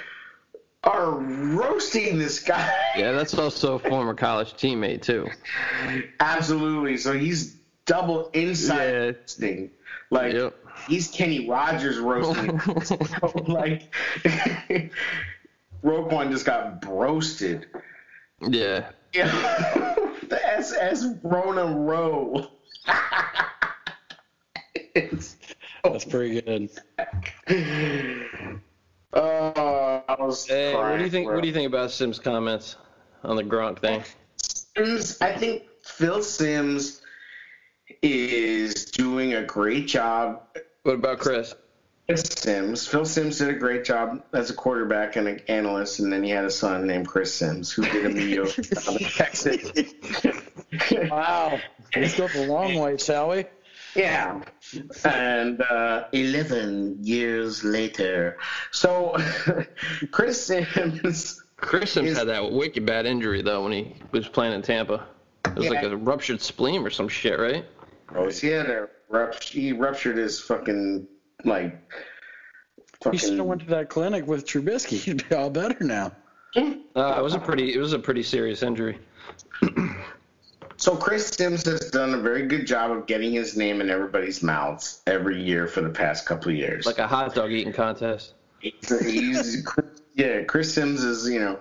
are roasting this guy. Yeah, that's also a former college teammate too. Absolutely. So he's double inside Yeah. roasting. Like Yep. he's Kenny Rogers roasting. So, like Roquan just got broasted. Yeah. Yeah. the SS Rona Row. It's that's pretty good. Oh, I was Hey, what do you think? bro. What do you think about Simms' comments on the Gronk thing? Simms, I think Phil Simms is doing a great job. What about Chris? Simms, Phil Simms did a great job as a quarterback and an analyst, and then he had a son named Chris Simms who did a mediocre job in Texas. Wow. Let's go the long way, shall we? Yeah. And uh, 11 years later. So, Chris Simms. Chris Simms Is- had that wicked bad injury though when he was playing in Tampa. It was like a ruptured spleen or some shit, right? Oh, he had a rupt- he ruptured his fucking, like, He should have went to that clinic with Trubisky. He'd be all better now. Uh, it was a pretty. It was a pretty serious injury. So, Chris Simms has done a very good job of getting his name in everybody's mouths every year for the past couple of years. Like a hot dog eating contest. He's, he's yeah, Chris Simms is you know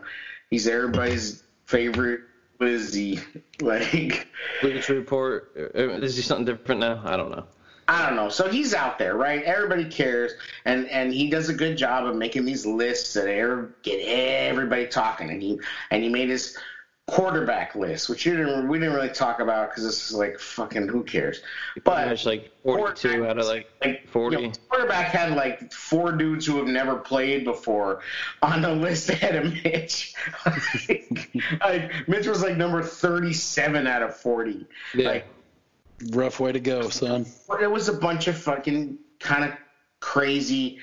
he's everybody's favorite. What is he like? Bleacher Report. uh, Is he something different now? I don't know. I don't know. So he's out there, right? Everybody cares, and and he does a good job of making these lists that get everybody talking. And he and he made his quarterback list, which you didn't we didn't really talk about because this is like fucking who cares. But It's like 42 out of like like 40. you know, quarterback had like four dudes who have never played before on the list ahead of Mitch. like, like, Mitch was like number thirty-seven out of forty. Yeah. Like Rough way to go, son. it was a bunch of fucking kind of crazy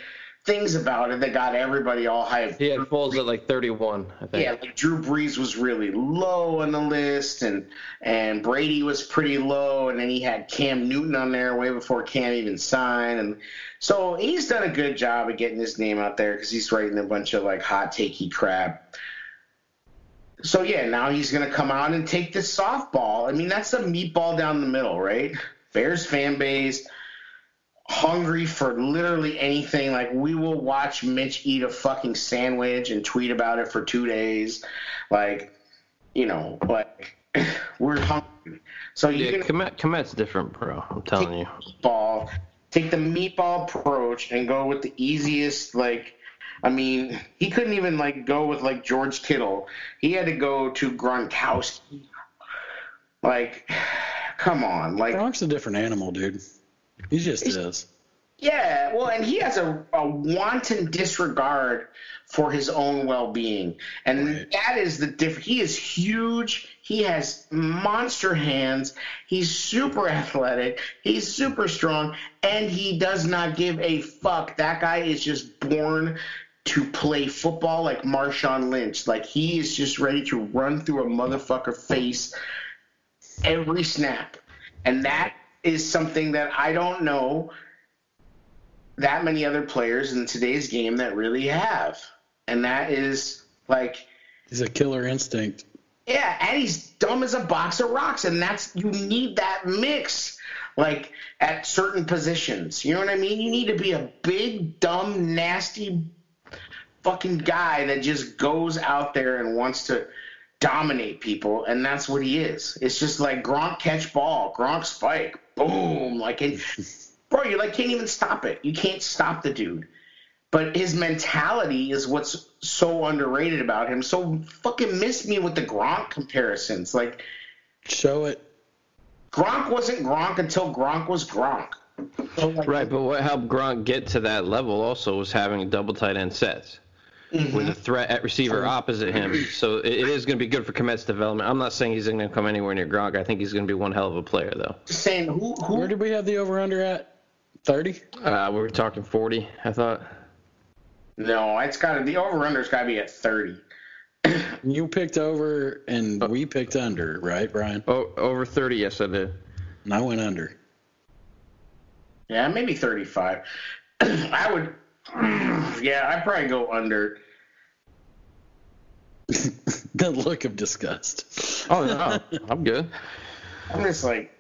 things about it that got everybody all hyped. he had Foles at like 31, I think. Yeah, like Drew Brees was really low on the list, and and Brady was pretty low, and then he had Cam Newton on there way before Cam even signed, and so he's done a good job of getting his name out there because he's writing a bunch of like hot takey crap. So yeah, now he's gonna come out and take this softball. I mean, that's a meatball down the middle, right? Bears fan base hungry for literally anything. Like we will watch Mitch eat a fucking sandwich and tweet about it for two days. Like, you know, like we're hungry. So you Yeah, can Kmet, Kmet's different, bro. I'm telling you. Ball. take the meatball approach and go with the easiest like I mean, he couldn't even like go with like George Kittle. He had to go to Gronkowski. Like, come on, like Gronk's a different animal, dude. He just is. Yeah, well, and he has a, a wanton disregard for his own well-being, and Right. that is the difference. He is huge. He has monster hands. He's super athletic. He's super strong, and he does not give a fuck. That guy is just born to play football like Marshawn Lynch. Like he is just ready to run through a motherfucker face every snap, and that is something that I don't know that many other players in today's game that really have. And that is like, He's a killer instinct. yeah, and he's dumb as a box of rocks. And that's, you need that mix, like at certain positions. You know what I mean? You need to be a big, dumb, nasty fucking guy that just goes out there and wants to dominate people. And that's what he is. It's just like Gronk catch ball, Gronk spike, boom. Like, and, bro, you like can't even stop it. You can't stop the dude. But his mentality is what's so underrated about him. So fucking miss me with the Gronk comparisons. Like Show it. Gronk wasn't Gronk until Gronk was Gronk. So, like, Right, but what helped Gronk get to that level also was having double tight end sets with a threat at receiver opposite him. So it, it is going to be good for Kmet's development. I'm not saying he's going to come anywhere near Gronk. I think he's going to be one hell of a player, though. Just saying who Where did we have the over under at? 30? Uh, we were talking 40, I thought. No, it's got to the over under's got to be at thirty. You picked over and we picked under, right, Brian? Oh, over 30, yes, I did. And I went under. Yeah, maybe thirty-five. I would. Yeah, I'd probably go under. the look of disgust. Oh, no, I'm good. I'm just like,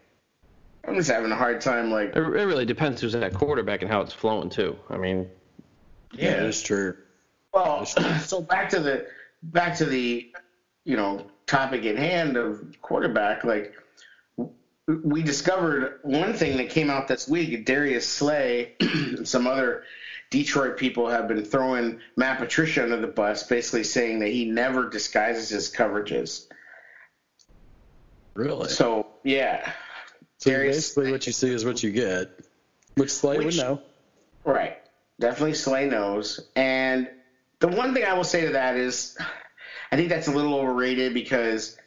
I'm just having a hard time. Like, It, it really depends who's at quarterback and how it's flowing, too. I mean, Yeah, it's true. Well, so back to the back to the you know topic at hand of quarterback. Like we discovered one thing that came out this week. Darius Slay, and some other Detroit people have been throwing Matt Patricia under the bus, basically saying that he never disguises his coverages. Really? So, So yeah, Darius- basically what you see is what you get. Which Slay would know. Right. Definitely Slay knows. And the one thing I will say to that is I think that's a little overrated because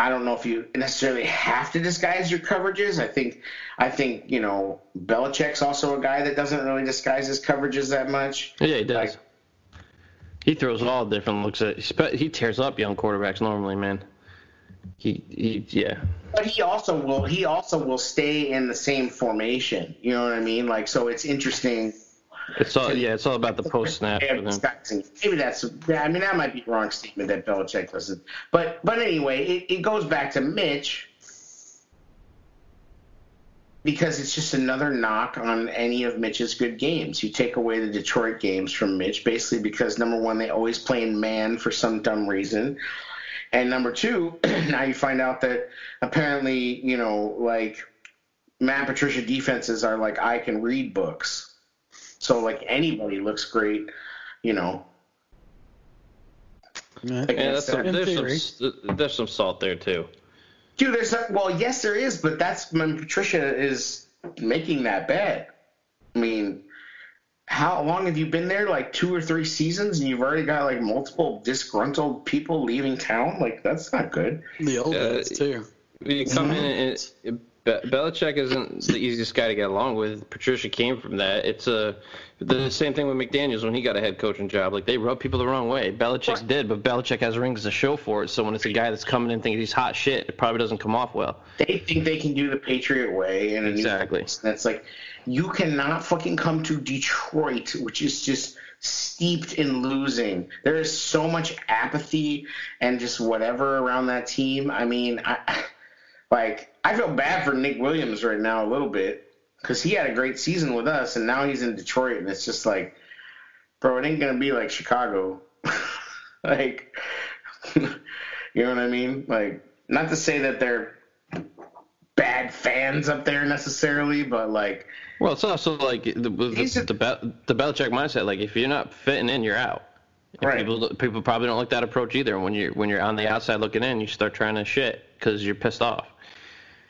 I don't know if you necessarily have to disguise your coverages. I think I think, you know, Belichick's also a guy that doesn't really disguise his coverages that much. yeah, he does. Like- he throws all different looks at He tears up young quarterbacks normally, man. He, he yeah. But he also will he also will stay in the same formation. You know what I mean? Like so it's interesting It's all yeah, it's all about the post snap for them. disguising. Maybe that's. I mean, that might be a wrong statement that Belichick doesn't. But but anyway, it, it goes back to Mitch. because it's just another knock on any of Mitch's good games. You take away the Detroit games from Mitch, basically because number one, they always play in man for some dumb reason. And number two, now you find out that apparently, you know, like Matt Patricia defenses are like I can read books. So like anybody looks great, you know. Yeah. Yeah, that's some, there's some there's some salt there too. Dude, there's a, well, yes, there is, but that's when Patricia is making that bet. I mean, how long have you been there? Like two or three seasons, and you've already got like multiple disgruntled people leaving town. Like that's not good. The old Uh, guys too. You come in and it, Be- Belichick isn't the easiest guy to get along with. Patricia came from that. It's a the same thing with McDaniel's when he got a head coaching job. Like they rub people the wrong way. Belichick's did, but Belichick has rings to show for it. So when it's a guy that's coming in thinking he's hot shit, it probably doesn't come off well. They think they can do the Patriot way, and Exactly. That's like you cannot fucking come to Detroit, which is just steeped in losing. There is so much apathy and just whatever around that team. I mean, I like I feel bad for Nick Williams right now a little bit because he had a great season with us, and now he's in Detroit, and it's just like, bro, it ain't gonna be like Chicago. like, you know what I mean? Like, not to say that they're bad fans up there necessarily, but like, Well, it's also like the the, the, Be- the Belichick mindset. Like if you're not fitting in, you're out. And Right. People people probably don't like that approach either. When you're when you're on the outside looking in, you start trying to shit because you're pissed off.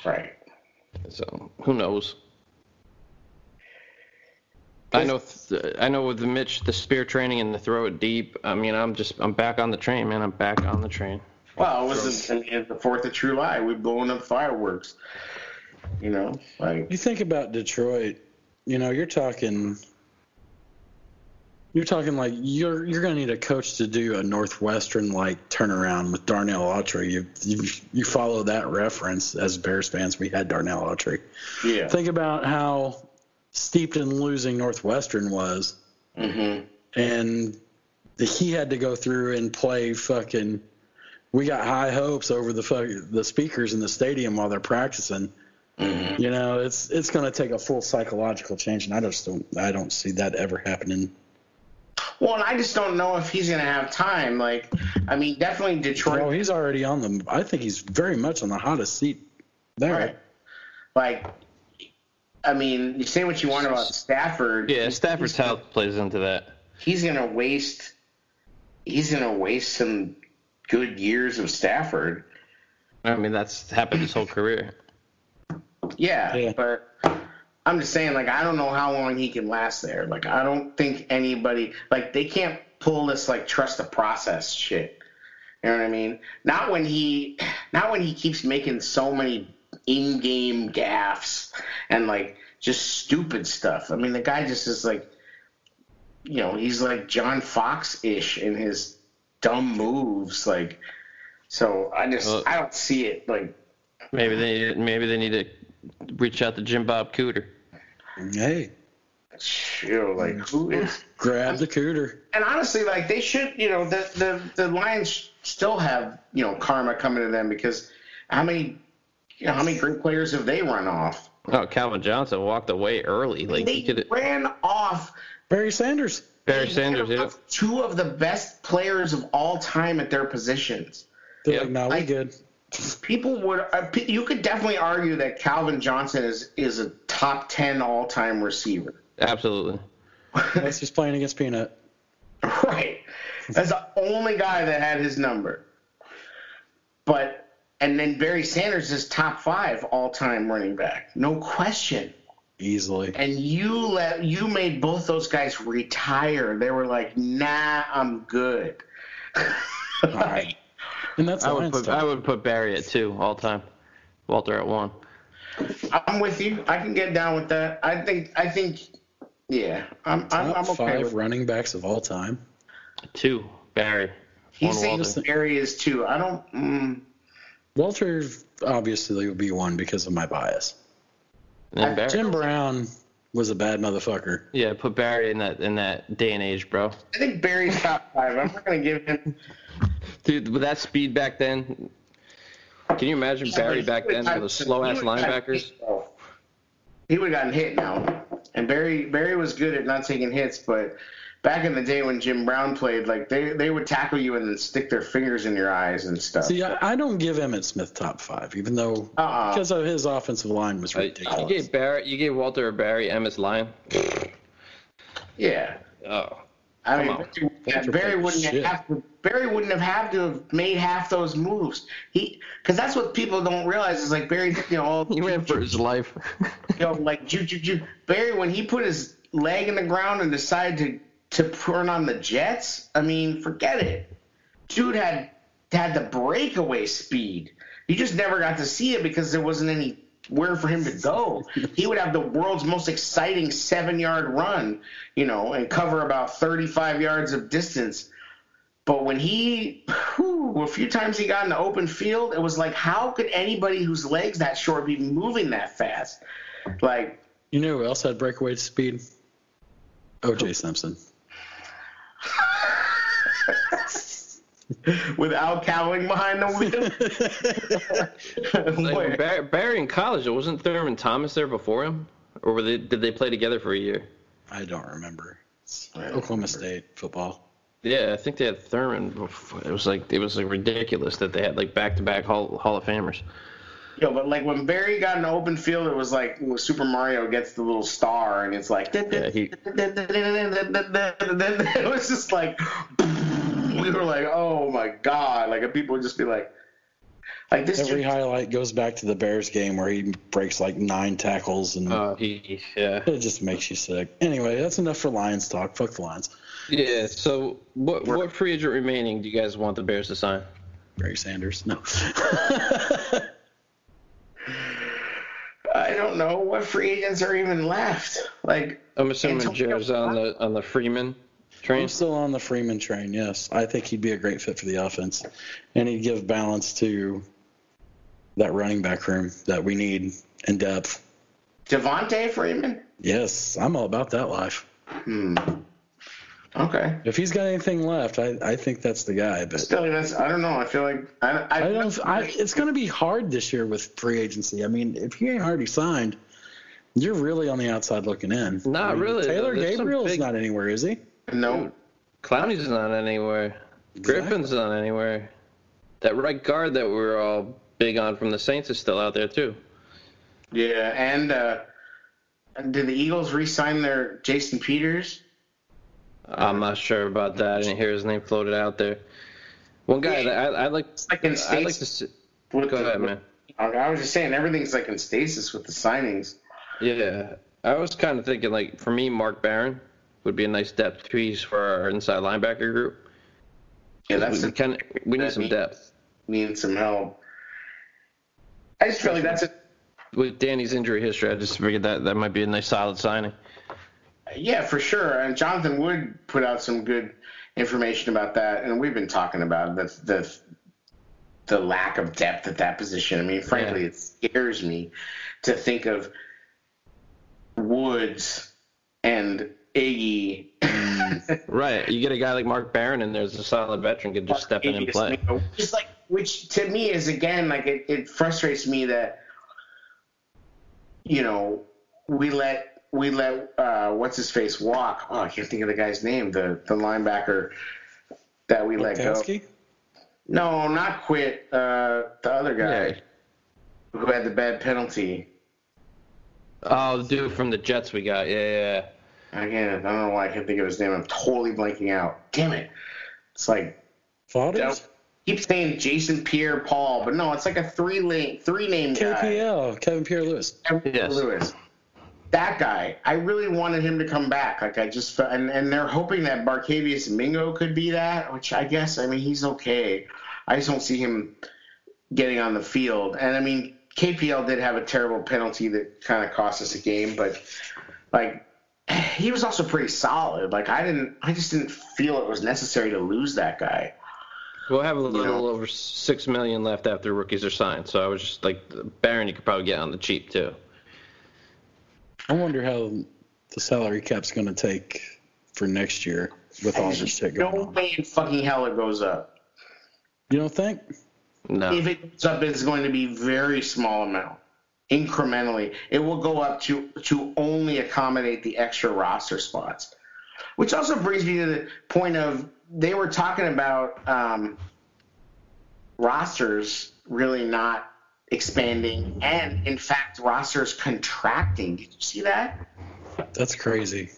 Right. So who knows? I know. Th- I know with the Mitch, the spear training and the throw it deep. I mean, I'm just I'm back on the train, man. I'm back on the train. Well, it was the, in the Fourth of July. We blowing up fireworks. You know, like You think about Detroit, you know, you're talking you're talking like you're you're gonna need a coach to do a Northwestern like turnaround with Darnell Autry. You, you you follow that reference as Bears fans. We had Darnell Autry. yeah. Think about how steeped in losing Northwestern was, hmm and he had to go through and play fucking. We got high hopes over the fuck, the speakers in the stadium while they're practicing. hmm You know, it's it's going to take a full psychological change, and I just don't I don't see that ever happening. Well, and I just don't know if he's gonna have time. Like, I mean, definitely Detroit. Well, he's already on the. I think he's very much on the hottest seat there. Right. Like, I mean, you say what you want about Stafford. Yeah, Stafford's he's, health plays into that. He's gonna waste. He's gonna waste some good years of Stafford. I mean, that's happened his whole career. Yeah, Yeah. but I'm just saying, like, I don't know how long he can last there. Like, I don't think anybody, like, they can't pull this like trust the process shit. You know what I mean? Not when he, not when he keeps making so many in-game gaffes and like just stupid stuff. I mean, the guy just is like, you know, he's like John Fox ish in his dumb moves. Like, so I just, Well- I don't see it. Like, Maybe they maybe they need to reach out to Jim Bob Cooter. Hey, chill. Like, who is? grab the cooter. and honestly, like they should, you know, the the the Lions still have you know karma coming to them because how many, you know, how many great players have they run off? Oh, Calvin Johnson walked away early. Like They he ran off Barry Sanders. Barry they Sanders, yeah. two of the best players of all time at their positions. They're Yep. like, no, we I- good. People would, uh, you could definitely argue that Calvin Johnson is is a top ten all time receiver. Absolutely. Unless he's playing against Peanut. Right. That's the only guy that had his number. But and then Barry Sanders is top five all time running back. No question. Easily. And you let you made both those guys retire. They were like, nah, I'm good. right. And that's I would put stuff. I would put Barry at two all time. Walter at one. I'm with you. I can get down with that. I think I think yeah. I'm I'm, I'm okay five with running backs of all time. Two Barry. He's One saying Walter. Barry is too. I don't mm, Walter obviously would be one because of my bias. And Barry. Jim Brown was a bad motherfucker. Yeah, put Barry in that in that day and age, bro. I think Barry's top five. I'm not gonna give him Dude, with that speed back then, can you imagine Barry back then with the slow ass linebackers? he would have gotten hit now. And Barry Barry was good at not taking hits, but back in the day when Jim Brown played, like they they would tackle you and then stick their fingers in your eyes and stuff. See, I, I don't give Emmitt Smith top five, even though Uh-uh. because of his offensive line was Uh, ridiculous. you gave Barrett, you gave Walter or Barry Emmitt's line. yeah. Oh, I Come mean, on. Barry, wouldn't Shit. have to, Barry wouldn't have had to have made half those moves. He because that's what people don't realize is like Barry, you know, all he ran for his life. you know, like ju ju ju. Barry when he put his leg in the ground and decided to to turn on the Jets. I mean, forget it. Dude had had the breakaway speed. You just never got to see it because there wasn't anywhere for him to go. He would have the world's most exciting seven yard run, you know, and cover about 35 yards of distance. But when he, whew, a few times he got in the open field, it was like, how could anybody whose legs that short be moving that fast? Like, You know who else had breakaway speed? O.J. Simpson. without cowling behind the wheel. Like, Barry, Barry in college, wasn't Thurman Thomas there before him, or were they, did they play together for a year? I don't remember. I don't Oklahoma remember. State football. Yeah, I think they had Thurman. Before. It was like it was like ridiculous that they had like back to back Hall Hall of Famers. Yo, but like when Barry got in the open field, it was like when Super Mario gets the little star, and it's like Yeah, he- it was just like we were like, oh my god! Like and people would just be like, like this. Every dude- highlight goes back to the Bears game where he breaks like nine tackles and Uh, he yeah it just makes you sick. Anyway, that's enough for Lions talk. Fuck the Lions. yeah. So what what free agent remaining do you guys want the Bears to sign? Barry Sanders. No. I don't know what free agents are even left. Like I'm assuming Antonio Jared's on the on the Freeman train. I'm still on the Freeman train, yes. I think he'd be a great fit for the offense. And he'd give balance to that running back room that we need in depth. Devonta Freeman. Yes, I'm all about that life. Hmm. Okay. If he's got anything left, I, I think that's the guy. But Still, that's I don't know. I feel like I I, I don't. I, it's going to be hard this year with free agency. I mean, if he ain't already signed, you're really on the outside looking in. Not I mean, really, Taylor though. There's Gabriel's big- not anywhere, is he? No. Clowney's not anywhere. Griffin's not anywhere. That right guard that we are all big on from the Saints is still out there too. Yeah, and uh, did the Eagles re-sign their Jason Peters? I'm not sure about that. I didn't hear his name floated out there. One guy that I, I like. Like in I stasis. like to. See, with go the- ahead, man. I was just saying everything's like in stasis with the signings. Yeah, I was kind of thinking like for me, Mark Barron would be a nice depth piece for our inside linebacker group. Yeah, that's we kind we need some depth need some help. I just feel like that's a with Danny's injury history. I just figured that that might be a nice solid signing. yeah for sure. And Jonathan Wood put out some good information about that, and we've been talking about the the the lack of depth at that position. I mean, frankly, Yeah. it scares me to think of Woods and Iggy. Right, you get a guy like Mark Barron, and there's a solid veteran could just step in and play. Just like which to me is again like it, it frustrates me that you know we let we let uh, what's his face walk. Oh, I can't think of the guy's name. The the linebacker that we let go. No, not quit. Uh, the other guy Yeah. who had the bad penalty. Oh, the dude from the Jets we got. Yeah, yeah. Again, I don't know why I can't think of his name. I'm totally blanking out. Damn it! It's like Fathers? keep saying Jason Pierre Paul, but no, it's like a three lane three name guy. KPL, Kevin Pierre-Louis. Yes. Lewis. That guy, I really wanted him to come back. Like I just felt, and, and they're hoping that Barkevious Mingo could be that, which I guess I mean he's okay. I just don't see him getting on the field. And I mean KPL did have a terrible penalty that kind of cost us a game, but like he was also pretty solid. Like I didn't, I just didn't feel it was necessary to lose that guy. We'll have a little know. over six million left after rookies are signed. So I was just like, Barron, you could probably get on the cheap too. I wonder how the salary cap's going to take for next year with all this shit going No on. way in fucking hell it goes up. You don't think? No. If it goes up, it's going to be very small amount. Incrementally. It will go up to to only accommodate the extra roster spots. Which also brings me to the point of they were talking about um, rosters really not expanding, and in fact, rosters contracting. Did you see that? That's crazy.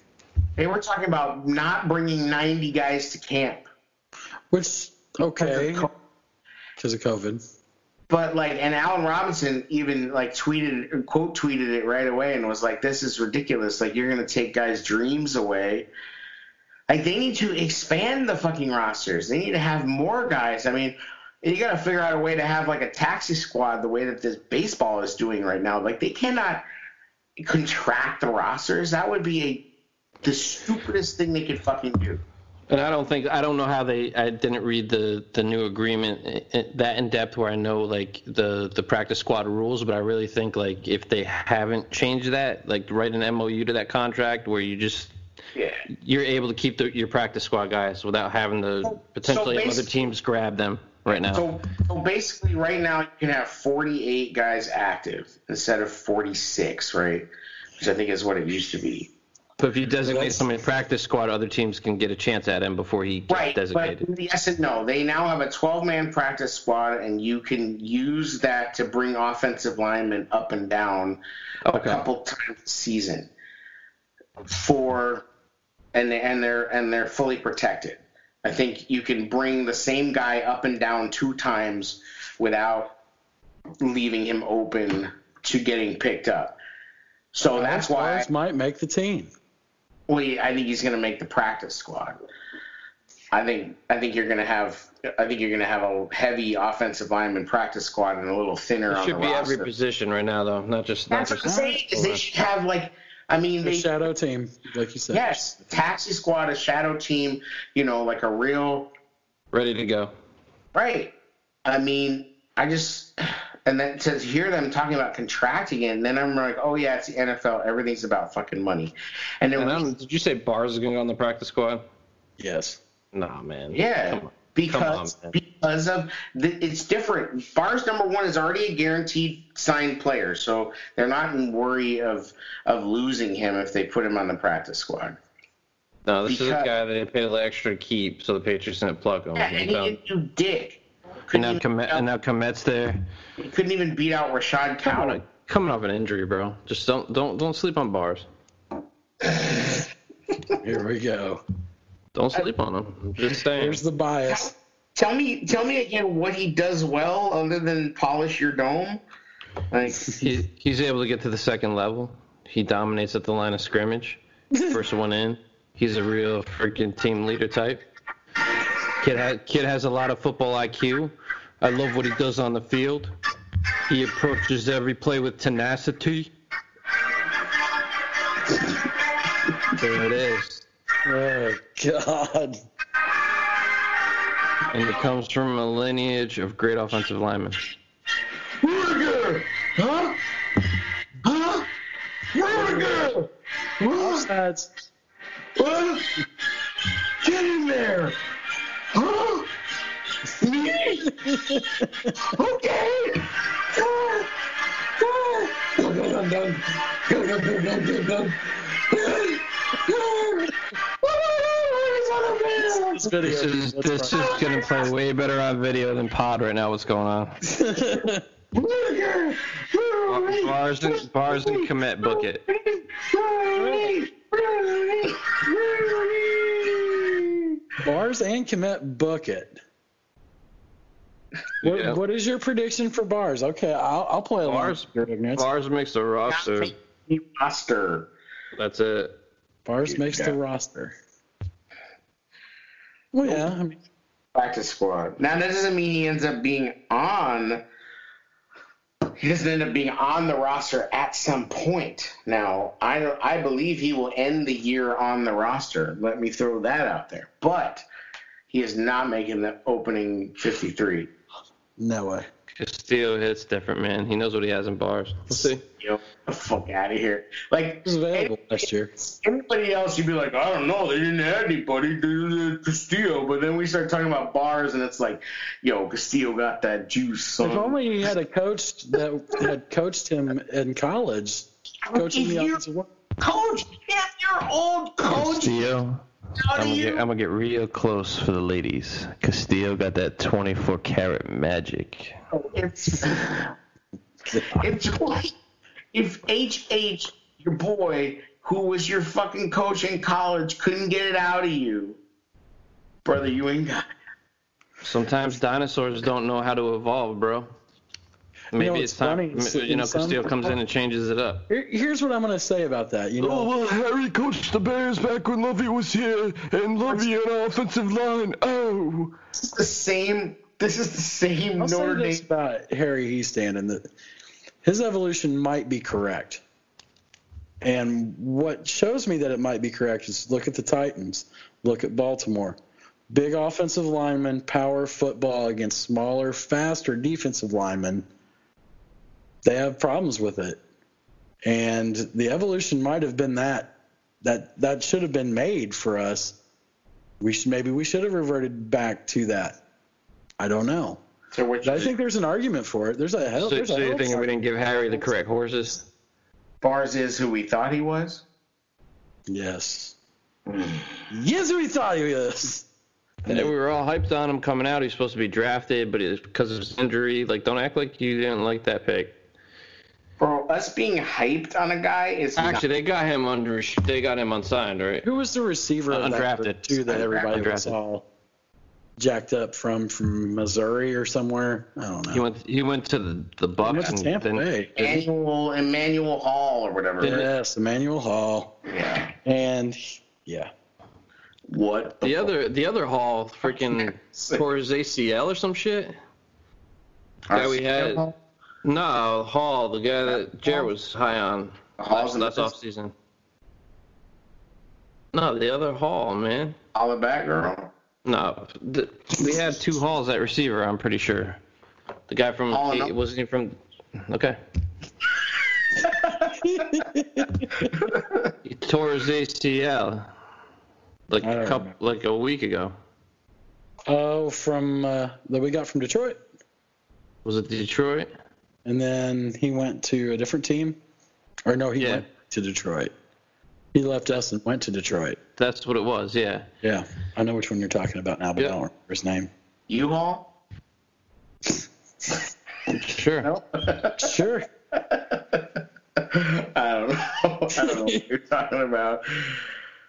They were talking about not bringing 90 guys to camp. Which okay, because of COVID. But like, and Allen Robinson even like tweeted, quote tweeted it right away, and was like, "This is ridiculous. Like, you're gonna take guys' dreams away." Like, they need to expand the fucking rosters. They need to have more guys. I mean, you got to figure out a way to have like a taxi squad the way that this baseball is doing right now. Like, they cannot contract the rosters. That would be a the stupidest thing they could fucking do. And I don't think I don't know how they. I didn't read the the new agreement eh, eh, that in depth where I know like the the practice squad rules, but I really think like if they haven't changed that, like write an MOU to that contract where you just Yeah. you're able to keep the, your practice squad guys without having to So- potentially so other teams grab them right now. So, so basically, right now you can have 48 guys active instead of 46, right? Which I think is what it used to be. But if you designate That's- somebody practice squad, other teams can get a chance at him before he gets Right, designated. but yes and no. They now have a 12-man practice squad, and you can use that to bring offensive linemen up and down a couple times a season. For and they, and they're and they're fully protected. I think you can bring the same guy up and down two times without leaving him open to getting picked up. So that's why Bars might make the team. Well, I think he's going to make the practice squad. I think I think you're going to have I think you're going to have a heavy offensive lineman practice squad and a little thinner It on should the be roster. every position right now, though, not just not That's what just. I'm saying. Is they should have like I mean The they shadow team, like you said. yes taxi squad a shadow team you know like a real Ready to go. right. I mean I just and then to hear them talking about contracting it, and then I'm like, oh yeah, it's the NFL. Everything's about fucking money. And then And when I'm, did you say Bars is going to go on the practice squad? Yes. Nah, man. Yeah, Come on. because on, man. because of the, it's different. Bars number one is already a guaranteed signed player, so they're not in worry of of losing him if they put him on the practice squad. No, this is a guy that they paid the extra to keep, so the Patriots didn't pluck him. Yeah, and he So- didn't do dick. and Couldn't, now even, Kmet, and now Kmet's there. he couldn't even beat out Rashad Coming, Coward. coming off an injury, bro. Just don't don't don't sleep on Bars. Here we go. Don't sleep on him. I'm just saying. Here's the bias. Tell me, tell me again what he does well other than polish your dome. Like He, he's able to get to the second level. He dominates at the line of scrimmage. First one in. He's a real freaking team leader type. Kid, ha- kid has a lot of football IQ. I love what he does on the field. He approaches every play with tenacity. There it is. Oh God. And it comes from a lineage of great offensive linemen. Rudiger, huh? Huh? Rudiger, Offsides. Huh? Get in there! Ah. This. This is this is gonna play way better on video than pod right now. What's going on? Bars and bars and Kmet book it. Bars and Kmet book it. What, Yeah. what is your prediction for bars? Okay, I'll, I'll play along. Bars- with your ignorance. Bars makes the roster. roster. That's it. Bars makes the roster. Well, yeah. I mean, practice squad. Now that doesn't mean he ends up being on. He doesn't end up being on the roster at some point. Now I I believe he will end the year on the roster. Let me throw that out there. But he is not making the opening 53. No way. Castillo hits different, man. He knows what he has in bars. We'll see. You know, the fuck out of here. Like It was available last year. anybody else, you'd be like, I don't know, they didn't have anybody to Castillo. But then we start talking about bars, and it's like, yo, Castillo got that juice. Son. If only he had a coach that had coached him in college, coaching the If you- offensive coach, if your old coach, Castillo. How I'm gonna, get, I'm gonna get real close for the ladies. Castillo got that 24 karat magic. It's it's like if HH, your boy, who was your fucking coach in college, couldn't get it out of you, brother. You ain't got. it. Sometimes dinosaurs don't know how to evolve, bro. Maybe know, it's it's time. funny, You know, in Castillo comes in and changes it up. Here, here's what I'm going to say about that. You know, Oh, well, Harry coached the Bears back when Lovey was here, and Lovey had an offensive line. Oh. This is the same. This is the same I'll say Notre this Dame. about Harry Hiestand, that his evolution might be correct. And what shows me that it might be correct is look at the Titans, look at Baltimore. Big offensive linemen, power football against smaller, faster defensive linemen. They have problems with it. And the evolution might have been that that that should have been made for us. We should maybe we should have reverted back to that. I don't know. So what I think there's an argument for it. There's a hell. So, there's so a you hell think we didn't give Harry the correct horses? Bars is who we thought he was. Yes. Hmm. yes, we thought he was. And we were all hyped on him coming out. He's supposed to be drafted, but it's because of his injury. Like, don't act like you didn't like that pick. Bro, us being hyped on a guy is Actually, they got him under. They got him unsigned, right? Who was the receiver of that Undrafted. group, too that everybody was all jacked up from from Missouri or somewhere? I don't know. He went. He went to the the He went to and Tampa then Bay. not Emmanuel Emmanuel Hall or whatever. Yes, Emmanuel Hall, Yeah. and yeah, What the fuck? other the other Hall freaking tore his ACL or some shit. guy we had- Hall? No, Hall, the guy that Jared was high on Hall's last, in last the off season. No, the other Hall, man. Holla back, girl. No, the, we had two Halls at receiver. I'm pretty sure. The guy from Hall, he, no. wasn't he from? Okay. he tore his ACL like I a don't couple, remember. like a week ago. oh, from uh, that we got from Detroit, Was it Detroit? And then he went to a different team, or no, he Yeah. went to Detroit. He left us and went to Detroit. That's what it was. Yeah. Yeah, I know which one you're talking about now, but Yeah. I don't remember his name. U-Haul? Sure. Sure. I don't know. I don't know what you're talking about.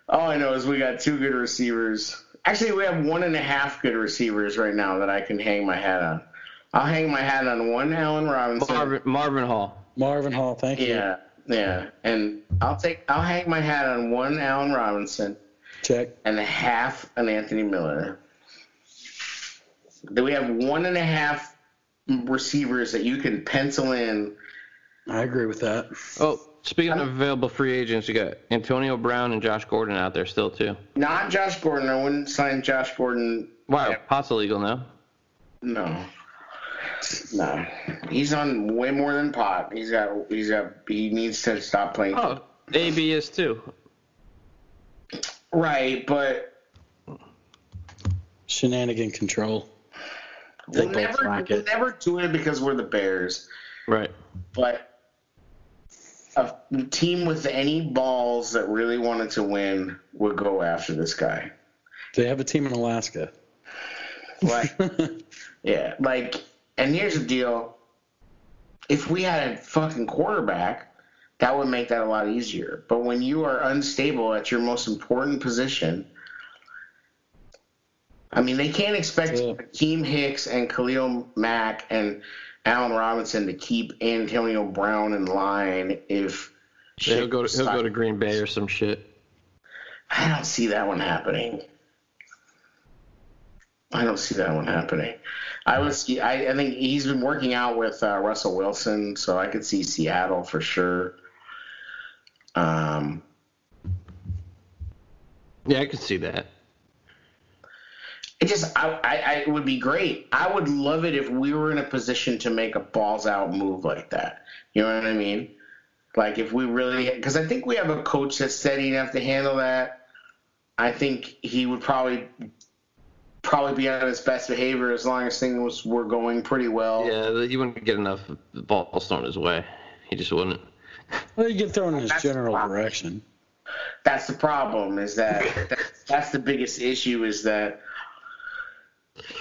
All I know is we got two good receivers. Actually, we have one and a half good receivers right now that I can hang my hat on. I'll hang my hat on one Allen Robinson. Marvin, Marvin Hall. Marvin Hall, thank you. Yeah, yeah, and I'll take. I'll hang my hat on one Allen Robinson Check. and a half an Anthony Miller. Then we have one and a half receivers that you can pencil in. I agree with that. Oh, speaking of available free agents, you got Antonio Brown and Josh Gordon out there still too. Not Josh Gordon. I wouldn't sign Josh Gordon. Wow, Yeah. pot's illegal now. No. No. He's on way more than pot. He's got he's got he needs to stop playing. Oh, AB is too. Right, but Shenanigan control. They we'll never lack we'll it. never do it because we're the Bears. Right. But a team with any balls that really wanted to win would go after this guy. They have a team in Alaska. Like yeah, like and here's the deal. If we had a fucking quarterback, that would make that a lot easier. But when you are unstable at your most important position, I mean, they can't expect Yeah. Keem Hicks and Khalil Mack and Allen Robinson to keep Antonio Brown in line if Yeah, he'll go. To, he'll go to Green Bay or some shit. I don't see that one happening. I don't see that one happening. I would see. I, I think he's been working out with uh, Russell Wilson, so I could see Seattle for sure. Um, Yeah, I could see that. it just, I, I, I, it would be great. I would love it if we were in a position to make a balls out move like that. You know what I mean? Like if we really, because I think we have a coach that's steady enough to handle that. I think he would probably probably be on his best behavior as long as things were going pretty well. Yeah, he wouldn't get enough balls thrown his way. He just wouldn't. Well, you get thrown in his That's general direction. That's the problem. Is that, that that's the biggest issue? Is that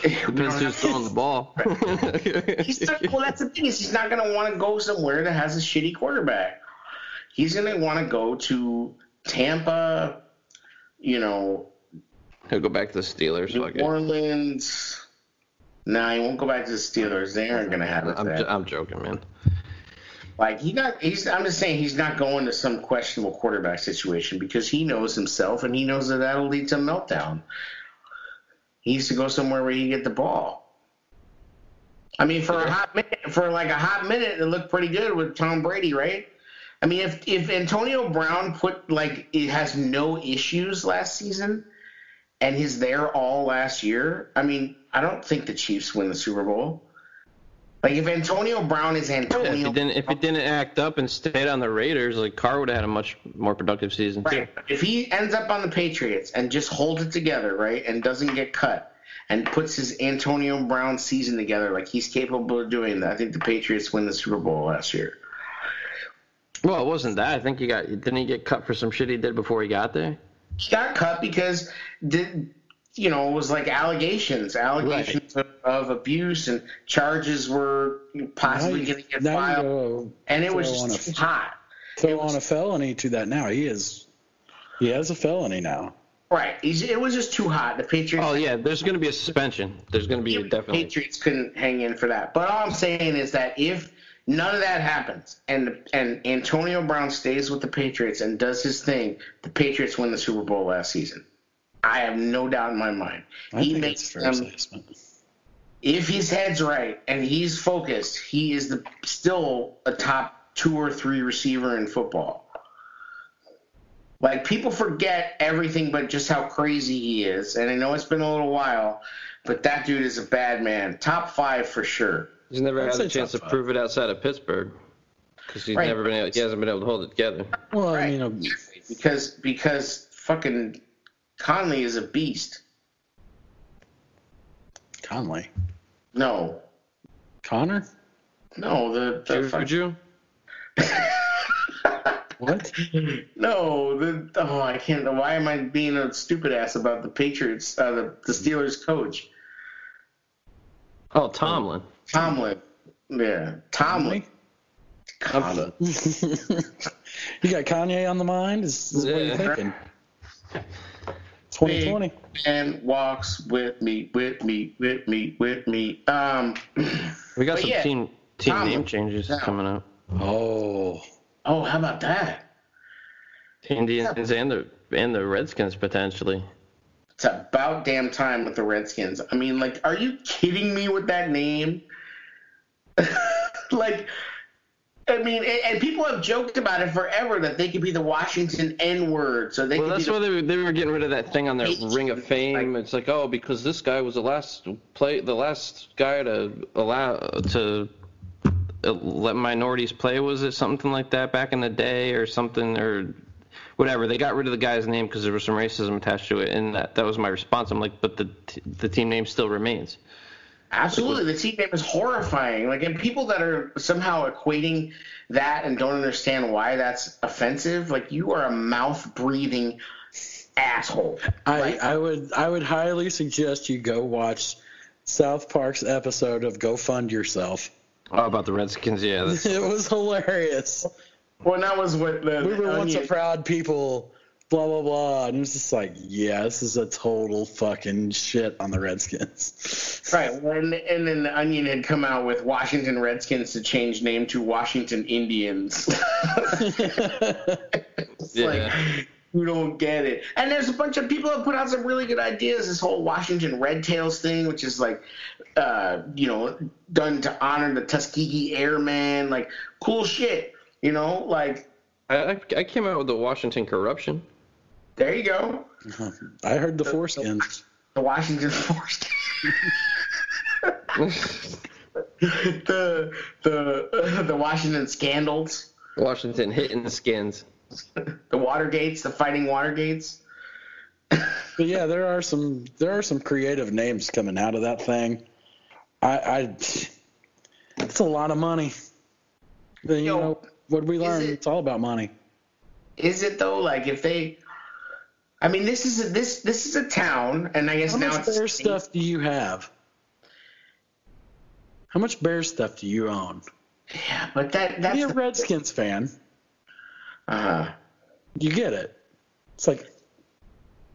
Depends who's throwing the ball. He's not, well, that's the thing is he's not going to want to go somewhere that has a shitty quarterback. He's going to want to go to Tampa, you know, He'll go back to the Steelers. New it. Orleans. Nah, he won't go back to the Steelers. They aren't going to have it. I'm, j- I'm joking, man. Like he not. He's. I'm just saying he's not going to some questionable quarterback situation because he knows himself and he knows that that'll lead to a meltdown. He needs to go somewhere where he can get the ball. I mean, for a hot minute, for like a hot minute, it looked pretty good with Tom Brady, right? I mean, if if Antonio Brown put like it has no issues last season, and he's there all last year, I mean, I don't think the Chiefs win the Super Bowl. Like if Antonio Brown is Antonio, Yeah, if it didn't if he didn't act up and stayed on the Raiders, like Carr would have had a much more productive season too. Right. If he ends up on the Patriots and just holds it together, right, and doesn't get cut and puts his Antonio Brown season together like he's capable of doing, I think the Patriots win the Super Bowl last year. Well, it wasn't that. I think he got didn't he get cut for some shit he did before he got there? He got cut because did you know it was like allegations, allegations of, of abuse and charges were possibly Now going to get filed, go and it was on just a- too hot. Throw on a felony to that now. He is. He has a felony now. Right. He's, it was just too hot. The Patriots. Oh yeah, there's going to be a suspension. There's going to be Even definitely. Patriots couldn't hang in for that. But all I'm saying is that if none of that happens and and Antonio Brown stays with the Patriots and does his thing, the Patriots win the Super Bowl last season. I have no doubt in my mind. I he makes it's a fair them if his head's right and he's focused, he is the still a top two or three receiver in football. Like people forget everything but just how crazy he is. And I know it's been a little while, but that dude is a bad man. Top five for sure. He's never I'd had a chance to top five. prove it outside of Pittsburgh because he's Right. never been. Able, he hasn't been able to hold it together. Well, I Right. mean, um, Because because fucking Conley is a beast. Conley, No. Connor, No, the, the Would fuck- you? what? No, the oh I can't why am I being a stupid ass about the Patriots uh, the, the Steelers coach? Oh, Tomlin. Tomlin. Yeah. Tomlin. Conley. you got Kanye on the mind? Is, is what Yeah. you thinking? 2020. And walks with me, with me, with me, with me. Um We got some yeah, team team Tomlin. name changes Yeah. coming up. Oh, oh how about that? The Indians and the and the Redskins potentially. It's about damn time with the Redskins. I mean, like, are you kidding me with that name? like, I mean, and, and people have joked about it forever that they could be the Washington N word. So they Well, could that's be why they were, they were getting rid of that thing on their Ring of Fame. like- it's like, oh, because this guy was the last play, the last guy to allow to let minorities play. Was it something like that back in the day, or something, or whatever? They got rid of the guy's name because there was some racism attached to it, and that that was my response. I'm like, but the t- the team name still remains. absolutely the team name is horrifying. Like, and people that are somehow equating that and don't understand why that's offensive, like, you are a mouth breathing asshole. I, Like, I would I would highly suggest you go watch South Park's episode of Go Fund Yourself. Oh, about the Redskins, yeah. It was hilarious. Well, that was what the We were once a proud people, blah blah blah, and it was just like, yeah, this is a total fucking shit on the Redskins. Right, when and then the Onion had come out with Washington Redskins to change name to Washington Indians. It's Yeah. like you don't get it. And there's a bunch of people that put out some really good ideas. This whole Washington Red Tails thing, which is like, uh, you know, done to honor the Tuskegee Airmen, like cool shit. You know, like I, I I came out with the Washington corruption. there you go, I heard the foreskins. the Washington Force. the the the the Washington scandals. Washington hitting the skins. the Watergates, the fighting Watergates. But yeah, there are some there are some creative names coming out of that thing. I, I it's a lot of money. Then you Yo, know what we learn? it- It's all about money. Is it though? Like if they, I mean, this is a, this this is a town, and I guess How now much bear stuff do you have? How much bear stuff do you own? Yeah, but that that's Be a the- Redskins fan. uh-huh. You get it. It's like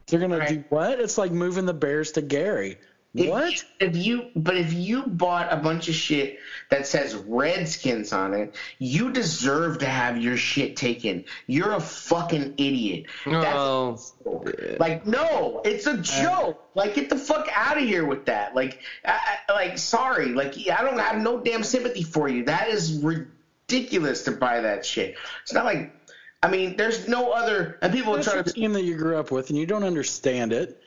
they're gonna Right. do what? It's like moving the Bears to Gary. If What? you- If you, but if you bought a bunch of shit that says Redskins on it, you deserve to have your shit taken. You're a fucking idiot. Oh, That's like no, it's a uh. joke. Like get the fuck out of here with that. Like, I, I- like sorry, like I don't have no damn sympathy for you. That is ridiculous to buy that shit. It's not like, I mean, there's no other. And people are trying to. team that you grew up with and you don't understand it.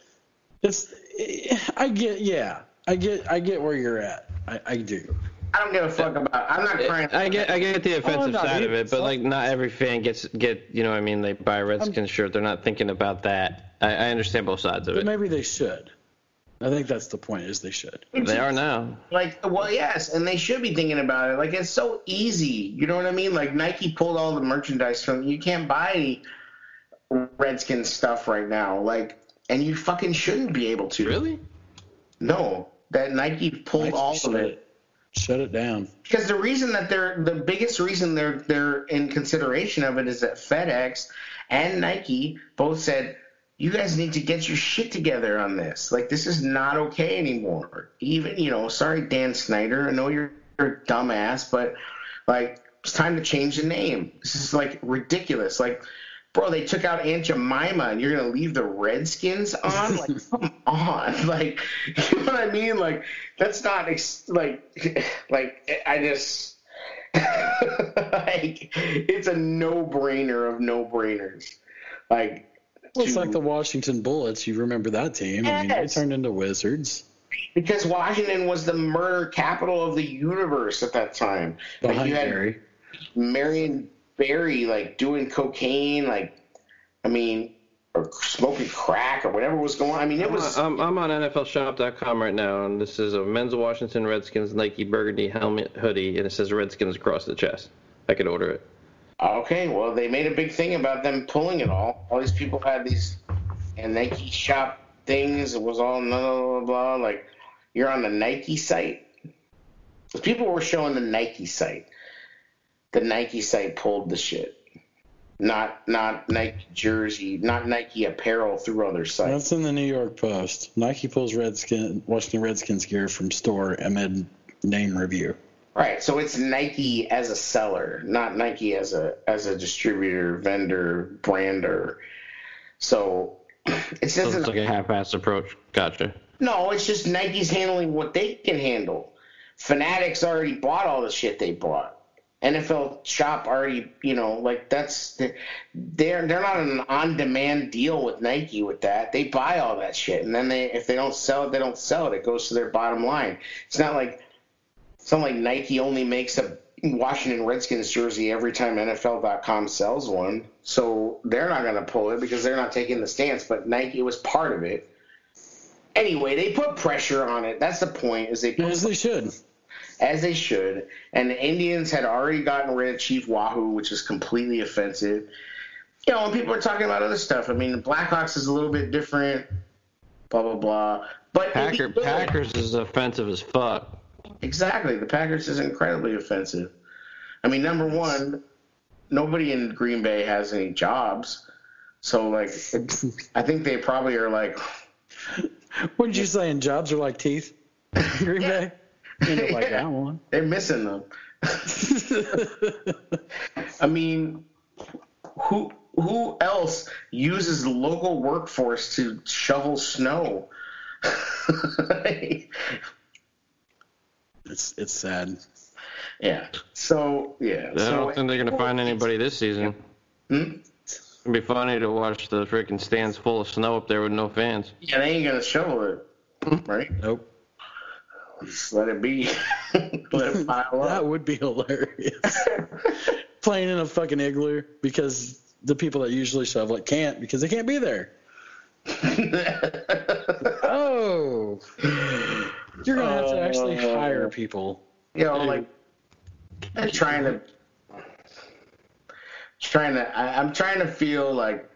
It's I get yeah. I get I get where you're at. I, I do. I don't give a fuck about. I'm not crying. I get I get the oh, offensive not side of it, but like not every fan gets get you know what I mean they buy a Redskins shirt. They're not thinking about that. I, I understand both sides of But it. maybe they should. I think that's the point is they should. They are now. Like, well, yes, and they should be thinking about it. Like, it's so easy. You know what I mean? Like, Nike pulled all the merchandise from you. Can't buy any Redskins stuff right now. Like, and you fucking shouldn't be able to. Really? No, that Nike pulled Nike all of it. it. Shut it down. Because the reason that they're the biggest reason they're they're in consideration of it is that FedEx and Nike both said you guys need to get your shit together on this. Like this is not okay anymore. Even you know, sorry Dan Snyder, I know you're, you're a dumbass, but like it's time to change the name. This is like ridiculous. Like bro, they took out Aunt Jemima and you're gonna leave the Redskins on? Like, come on. Like, you know what I mean? Like, that's not ex- like, like I just like it's a no brainer of no brainers. Like, Well, it's to- like the Washington Bullets. You remember that team? I mean, they turned into Wizards because Washington was the murder capital of the universe at that time. Like, behind you had Gary. Marion Barry like doing cocaine, like I mean, or smoking crack or whatever was going on. I mean, it was I'm, I'm on NFLShop.com right now, and this is a men's Washington Redskins Nike burgundy helmet hoodie, and it says Redskins across the chest. I could order it. okay. Well, they made a big thing about them pulling it all. All these people had these and Nike shop things. It was all blah blah blah. blah. Like you're on the Nike site. people were showing the Nike site. The Nike site pulled the shit. Not not Nike jersey, not Nike apparel through other sites. That's in the New York Post. Nike pulls Redskin Washington Redskins gear from store amid name review. Right. So it's Nike as a seller, not Nike as a as a distributor, vendor, brander. So it's So just it's like a half-assed approach. Gotcha. no, it's just Nike's handling what they can handle. Fanatics already bought all the shit they bought. NFL shop already, you know, like that's they're they're not an on-demand deal with Nike with that. They buy all that shit, and then they if they don't sell it, they don't sell it. It goes to their bottom line. It's not like it's not like Nike only makes a Washington Redskins jersey every time NFL.com sells one, so they're not going to pull it because they're not taking the stance. But Nike was part of it. Anyway, they put pressure on it. That's the point. Is they As they should. As they should. And the Indians had already gotten rid of Chief Wahoo, which is completely offensive. You know, when people are talking about other stuff. I mean, the Blackhawks is a little bit different. Blah blah blah. But it'd Packer, good. Packers is offensive as fuck. exactly. The Packers is incredibly offensive. I mean, number one, nobody in Green Bay has any jobs. So like, I think they probably are like, What did you say? And jobs are like teeth? Green Bay? You know, like that one. they're missing them. I mean, who who else uses the local workforce to shovel snow? It's it's sad. yeah. So yeah. I so, don't think they're gonna find anybody this season. Hmm? It'd be funny to watch the freaking stands full of snow up there with no fans. Yeah, they ain't gonna shovel it, right? Nope. Just let it be. let it pile That would be hilarious. playing in a fucking igloo because the people that usually shovel it can't because they can't be there. oh, you're gonna have to actually Oh. hire people. you know, like I'm trying to trying to I, I'm trying to feel like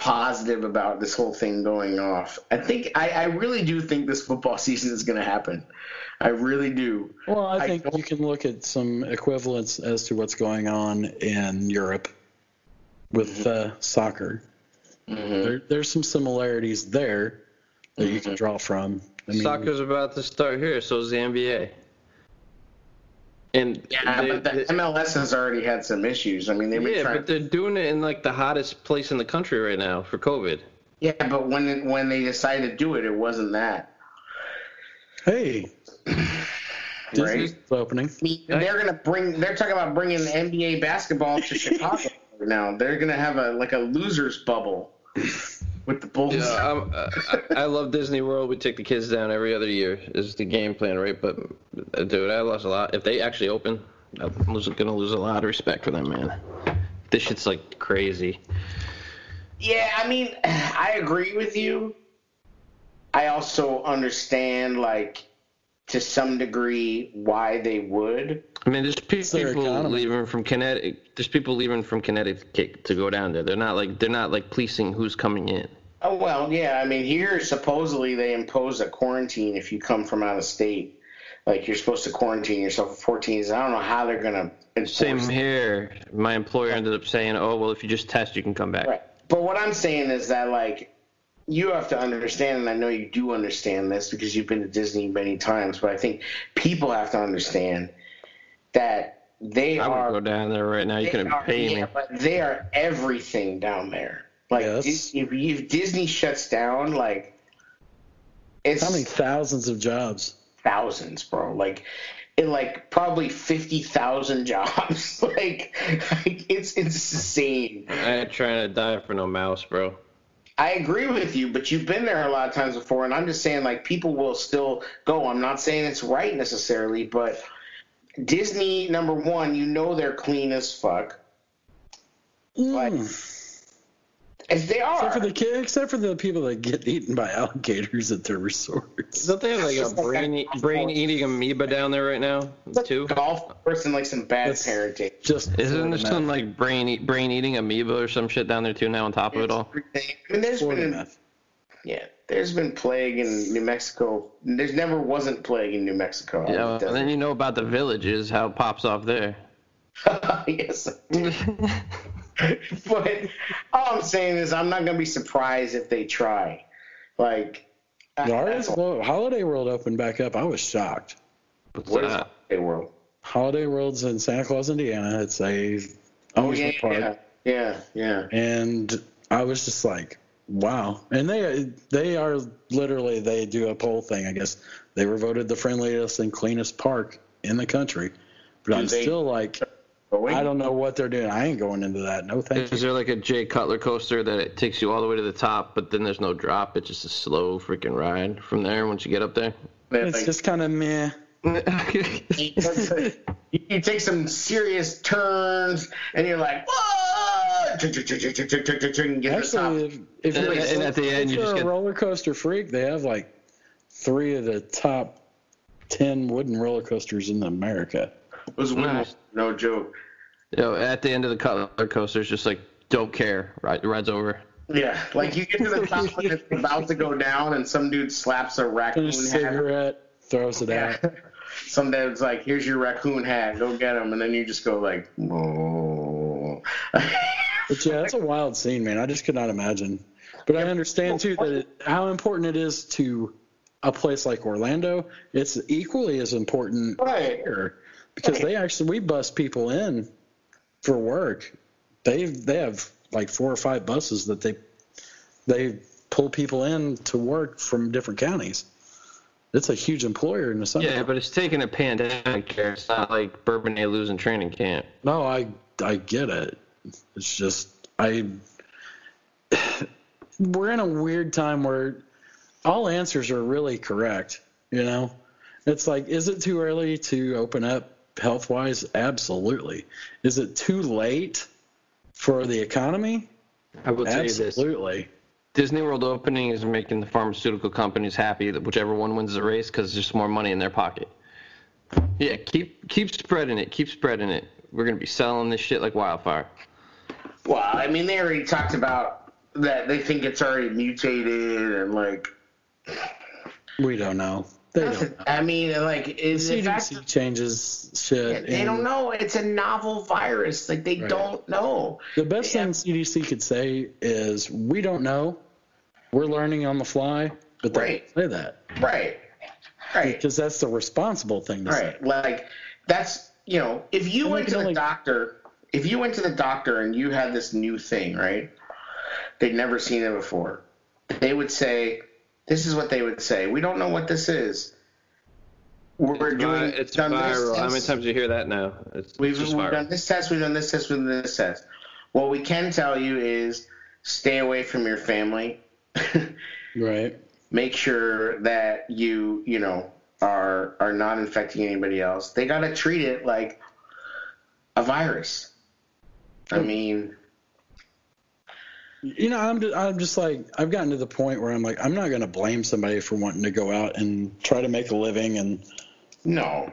positive about this whole thing going off. I think I, I really do think this football season is gonna happen. I really do. Well, I I think don't- you can look at some equivalents as to what's going on in Europe with uh, soccer. Mhm. There, there's some similarities there that you can draw from. I mean, Soccer's about to start here, so is the NBA. And Yeah, they- but the they- MLS has already had some issues. I mean, they've yeah, trying. but they're doing it in like the hottest place in the country right now for COVID. yeah, but when when they decided to do it, it wasn't that. hey, Disney's Right? opening. I mean, They're gonna bring. They're talking about bringing the NBA basketball to Chicago now. They're gonna have a like a losers bubble with the Bulls. Yeah, I'm, uh, I, I love Disney World. We take the kids down every other year. Is the game plan, right? But uh, dude, I lost a lot. If they actually open, I'm gonna lose a lot of respect for them, man. This shit's like crazy. Yeah, I mean, I agree with you. I also understand, like, to some degree, why they would. I mean, there's pe- people leaving from Connecticut. There's people leaving from Connecticut to go down there. They're not like they're not like policing who's coming in. Oh well, yeah. I mean, here supposedly they impose a quarantine if you come from out of state. Like you're supposed to quarantine yourself for 14 days. I don't know how they're gonna Same it. here. My employer ended up saying, "Oh well, if you just test, you can come back." Right. But what I'm saying is that like you have to understand, and I know you do understand this because you've been to Disney many times. But I think people have to understand that they I are. would go down there right now. You couldn't are- pay yeah, me. but they are everything down there. Like Yes. If, if Disney shuts down, like it's How many thousands of jobs? thousands, bro. Like, in like probably fifty thousand jobs. like, like, it's it's insane. I ain't trying to die for no mouse, bro. I agree with you, but you've been there a lot of times before, and I'm just saying like people will still go. I'm not saying it's right necessarily, but Disney number one, you know they're clean as fuck. Like, Mm. As they are. Except for the kid, except for the people that get eaten by alligators at their resorts. Don't they have like a Just like brain e- brain eating amoeba down there right now too? golf course and like some bad That's- parenting. Just Isn't there some like brain eat, brain eating amoeba or some shit down there too now on top of it all? I mean, there's Florida been meth? yeah, there's been plague in New Mexico. There's never wasn't plague in New Mexico. Yeah, well, and then you know about the villages, how it pops off there. yes. but all I'm saying is, I'm not gonna be surprised if they try. Like, Ours, well, Holiday World opened back up. I was shocked. What's what is that? Holiday World? Holiday World's in Santa Claus, Indiana. It's a Oh amusement yeah, park, yeah, yeah, yeah. and I was just like, wow. And they they are literally they do a poll thing. I guess they were voted the friendliest and cleanest park in the country. But Do I'm they- still like, But wait, I don't know what they're doing. I ain't going into that. No thank you. Is there like a Jay Cutler coaster that it takes you all the way to the top, but then there's no drop? It's just a slow freaking ride from there once you get up there. man, It's just kind of meh. you, you take some serious turns, and you're like, whoa! And get to the top. Actually, if, if you're, and at the end, you you're just a get- roller coaster freak, they have like three of the top ten wooden roller coasters in America. It was win- Nice. no joke. Yo, at the end of the Cutler coaster, it's just like don't care. Right, the ride's over. Yeah, like you get to the top when it's about to go down, and some dude slaps a raccoon Finish a hat. cigarette, throws it Yeah. out. Some dude's like, "Here's your raccoon hat. Go get him," and then you just go like, "Oh." But yeah, that's a wild scene, man. I just could not imagine. But I understand too that it, how important it is to a place like Orlando. It's equally as important right. here because they actually we bus people in for work. They they have like four or five buses that they they pull people in to work from different counties. It's a huge employer in the summer. Yeah, but it's taking a pandemic care. It's not like Bourbonnais losing training camp. No, I I get it. It's just I we're in a weird time where all answers are really correct, you know? It's like is it too early to open up health wise? Absolutely. Is it too late for the economy? I will tell you this. Absolutely. Disney World opening is making the pharmaceutical companies happy that whichever one wins the race because there's more money in their pocket. Yeah, keep keep spreading it. Keep spreading it. We're gonna be selling this shit like wildfire. Well, I mean, they already talked about that. They think it's already mutated and like. We don't know. They don't know. I mean, like, is the fact CDC changes shit. they don't know. It's a novel virus. Like they Right. don't know. The best Yeah. thing CDC could say is, "We don't know. We're learning on the fly." But they Right. say that Right. Right. because that's the responsible thing to say. Right. Like that's you know, if you And went to the only- doctor, if you went to the doctor and you had this new thing, right? They'd never seen it before. They would say, "This is what they would say. We don't know what this is. We're It's, doing vi- it's done this viral. How many times do you hear that now? It's We've, just we've done this test, we've done this test, we've done this test. What we can tell you is stay away from your family. Right. Make sure that you, you know, are are not infecting anybody else. They got to treat it like a virus. I mean, You know, I'm just, I'm just like I've gotten to the point where I'm like I'm not going to blame somebody for wanting to go out and try to make a living and no.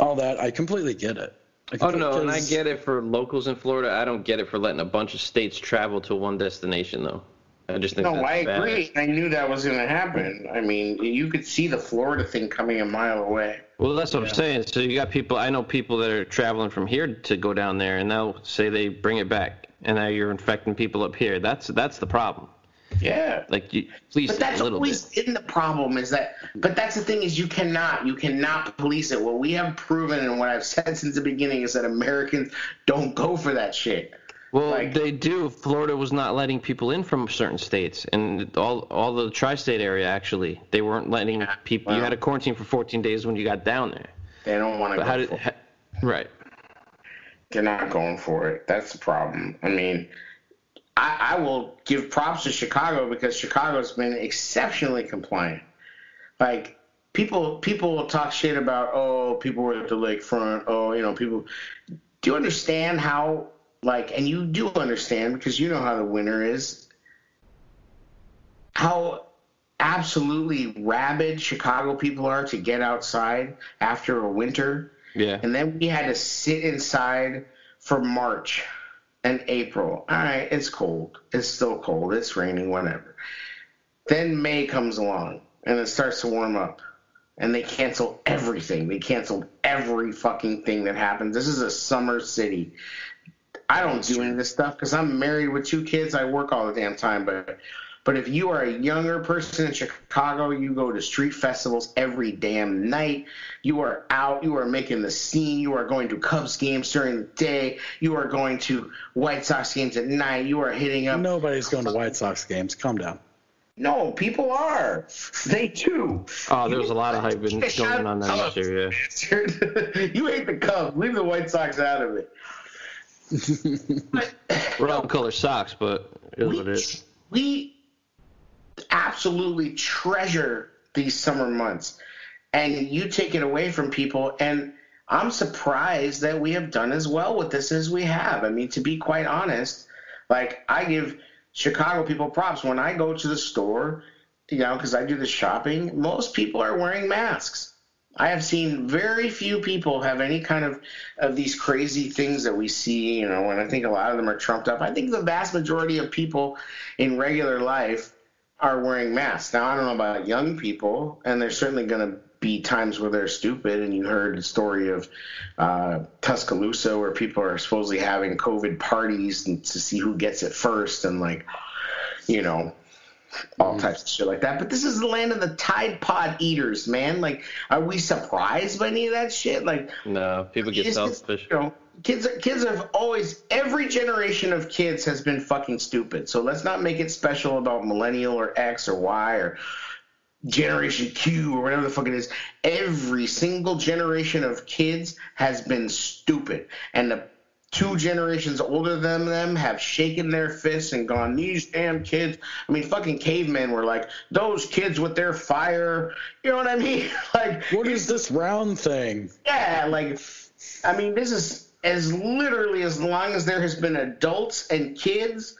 all that. I completely get it. I Oh no, and I get it for locals in Florida. I don't get it for letting a bunch of states travel to one destination though. I just think No, that's I bad. agree. I knew that was going to happen. I mean, you could see the Florida thing coming a mile away. Well, that's what I'm saying. So you got people. I know people that are traveling from here to go down there, and they'll say they bring it back, and now you're infecting people up here. That's that's the problem. Yeah. Like, you, please But that's a little always bit. in the problem is that. But that's the thing is you cannot you cannot police it. What we have proven and what I've said since the beginning is that Americans don't go for that shit. Well, like- they do. Florida was not letting people in from certain states, and all all the tri-state area actually, they weren't letting people. You had to quarantine for 14 days when you got down there. They don't want to go. how did? Ha, right. They're not going for it. That's the problem. I mean, I, I will give props to Chicago because Chicago's been exceptionally compliant. Like people, people will talk shit about oh, people were at the lakefront. Oh, you know, people. Do you understand how like, and you do understand because you know how the winter is. How absolutely rabid Chicago people are to get outside after a winter. Yeah. And then we had to sit inside for March and April. All right, it's cold. It's still cold. It's raining, whatever. Then May comes along and it starts to warm up. And they cancel everything. They canceled every fucking thing that happened. This is a summer city. I don't do any of this stuff because I'm married with two kids. I work all the damn time. But but if you are a younger person in Chicago, you go to street festivals every damn night. You are out. You are making the scene. You are going to Cubs games during the day. You are going to White Sox games at night. You are hitting up. Nobody's going to White Sox games. Calm down. No, people are. They do. Oh, there was a lot of hype been Shut going on that up. this year. Yeah. you hate the Cubs. Leave the White Sox out of it. But Wrong color socks, but it is we, what it is. we absolutely treasure these summer months. And you take it away from people and i'm surprised that we have done as well with this as we have. I mean to be quite honest like i give chicago people props. When i go to the store you know because i do the shopping most people are wearing masks. I have seen very few people have any kind of of these crazy things that we see, you know, and I think a lot of them are trumped up. I think the vast majority of people in regular life are wearing masks. Now, I don't know about young people, and there's certainly going to be times where they're stupid. And you heard the story of uh, Tuscaloosa where people are supposedly having COVID parties and to see who gets it first, and like, you know, all types of shit like that. But this is the land of the Tide Pod eaters, man. Like, are we surprised by any of that shit? Like, No, people get selfish. You know, kids kids have always every generation of kids has been fucking stupid. So let's not make it special about millennial or X or Y or generation Q or whatever the fuck it is. Every single generation of kids has been stupid. And the two generations older than them have shaken their fists and gone, these damn kids. I mean, fucking cavemen were like, those kids with their fire. You know what I mean? like, What is this round thing? yeah, like I mean, this is as literally as long as there has been adults and kids.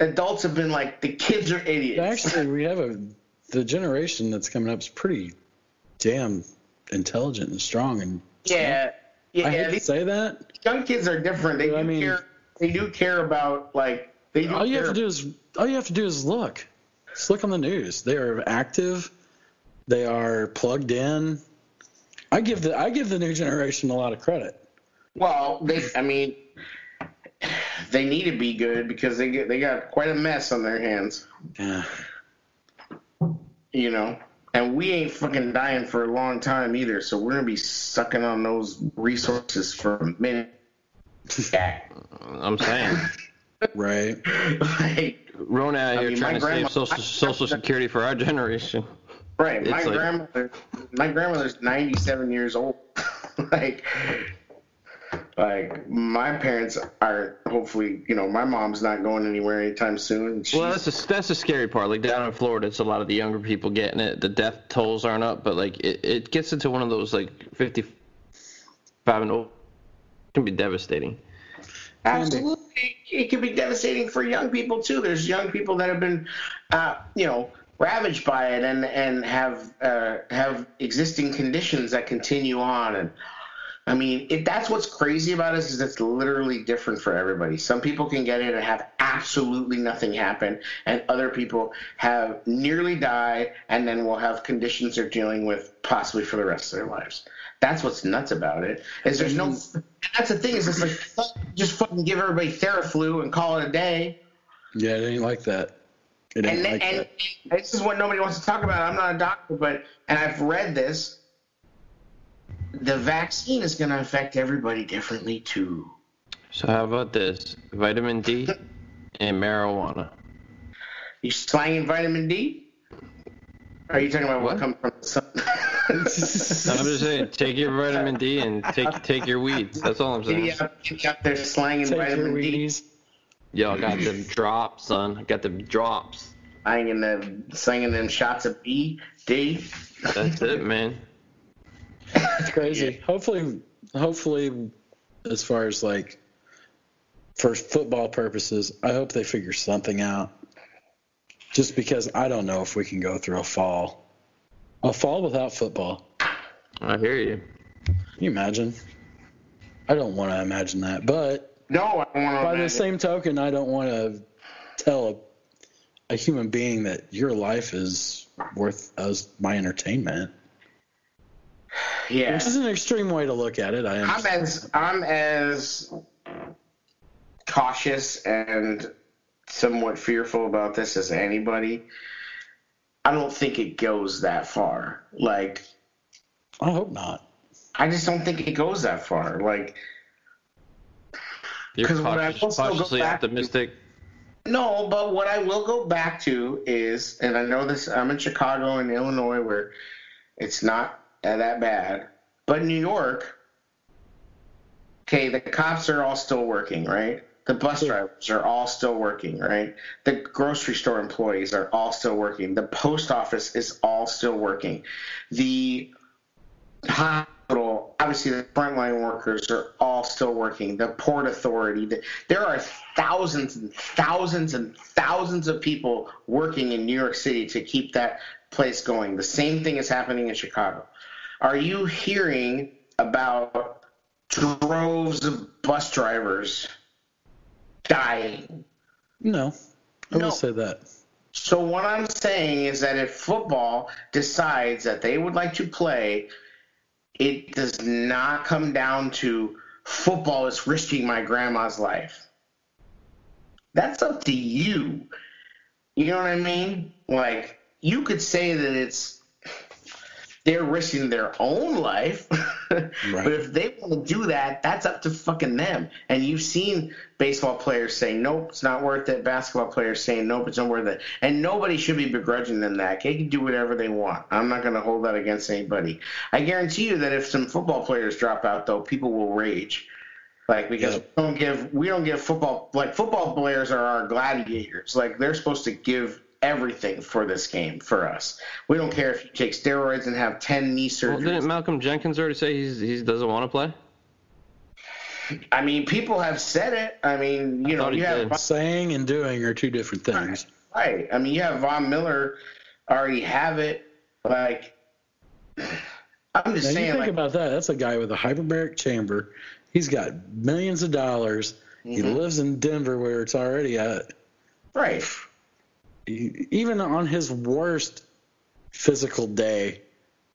Adults have been like the kids are idiots. Actually, we have a the generation that's coming up is pretty damn intelligent and strong and yeah, yeah. I hate to say that. young kids are different. They But I mean- care. They do care about like they do. All you care have to do is all you have to do is look. Just look on the news. They are active. They are plugged in. I give the I give the new generation a lot of credit. Well, they. I mean, they need to be good because they get they got quite a mess on their hands. Yeah. You know, and we ain't fucking dying for a long time either. So we're gonna be sucking on those resources for a minute. Yeah. I'm saying. Right. like, Rona out I here mean, trying to grandma- save social, social security for our generation. right. My like- grandmother. My grandmother's ninety-seven years old. like. Like my parents are hopefully, you know, my mom's not going anywhere anytime soon. She's, Well, that's the that's the scary part. Like down in Florida, it's a lot of the younger people getting it. The death tolls aren't up, but like it, it gets into one of those like 55 and over. It can be devastating. Absolutely, it can be devastating for young people too. There's young people that have been, uh, you know, ravaged by it and and have uh, have existing conditions that continue on. And I mean, if that's what's crazy about us is it's literally different for everybody. Some people can get it and have absolutely nothing happen, and other people have nearly died and then will have conditions they're dealing with possibly for the rest of their lives. That's what's nuts about it. Is there's no. That's the thing. Is it's like just fucking give everybody Theraflu and call it a day. Yeah, it ain't like that. It ain't And like and that. this is what nobody wants to talk about. I'm not a doctor, but and I've read this. The vaccine is going to affect everybody differently too. So how about this? Vitamin D and marijuana. You slanging vitamin D? Are you talking about what, What? comes from the sun? I'm just saying, take your vitamin D and take take your weeds. That's all I'm saying. you out, get you out there slanging Take your vitamin D, weenies. Yo, I got them drops, son. I got them drops. slanging them, slanging them shots of B, D. That's it, man. It's crazy. Hopefully, hopefully, as far as like for football purposes, I hope they figure something out. Just because I don't know if we can go through a fall, a fall without football. I hear you. Can you imagine? I don't want to imagine that, but No, I don't want to. by the same token, I don't want to tell a, a human being that your life is worth as my entertainment. Yeah. Which is an extreme way to look at it. I I'm as I'm as cautious and somewhat fearful about this as anybody. I don't think it goes that far. Like I hope not. I just don't think it goes that far. Like You're 'Cause what I cautious, will still go cautiously back- optimistic. no, but what I will go back to is, and I know this. I'm in Chicago and Illinois where it's not Uh, that bad, but in New York. Okay, the cops are all still working, right? The bus drivers are all still working, right? The grocery store employees are all still working. The post office is all still working. The hospital, obviously, the frontline workers are all still working. The port authority, the, there are thousands and thousands and thousands of people working in New York City to keep that place going. The same thing is happening in Chicago. Are you hearing about droves of bus drivers dying? No, I No. will say that. So what I'm saying is that if football decides that they would like to play, it does not come down to football is risking my grandma's life. That's up to you. You know what I mean? Like you could say that it's they're risking their own life. But if they want to do that, that's up to fucking them. And you've seen baseball players say, nope, it's not worth it. Basketball players saying, nope, it's not worth it. And nobody should be begrudging them that. They can do whatever they want. I'm not going to hold that against anybody. I guarantee you that if some football players drop out, though, people will rage. Like because Yep. we don't give we don't give football like football players are our gladiators. Like they're supposed to give everything for this game for us. We don't care if you take steroids and have ten knee Well, surgeries. didn't Malcolm Jenkins already say he's he doesn't want to play? I mean, people have said it. I mean, you I know, you have did. Saying and doing are two different things. right. I mean, you have Von Miller already have it. Like, I'm just Now you saying, think like, about that. That's a guy with a hyperbaric chamber. He's got millions of dollars. He Mhm. lives in Denver where it's already at. right. He- Even on his worst physical day,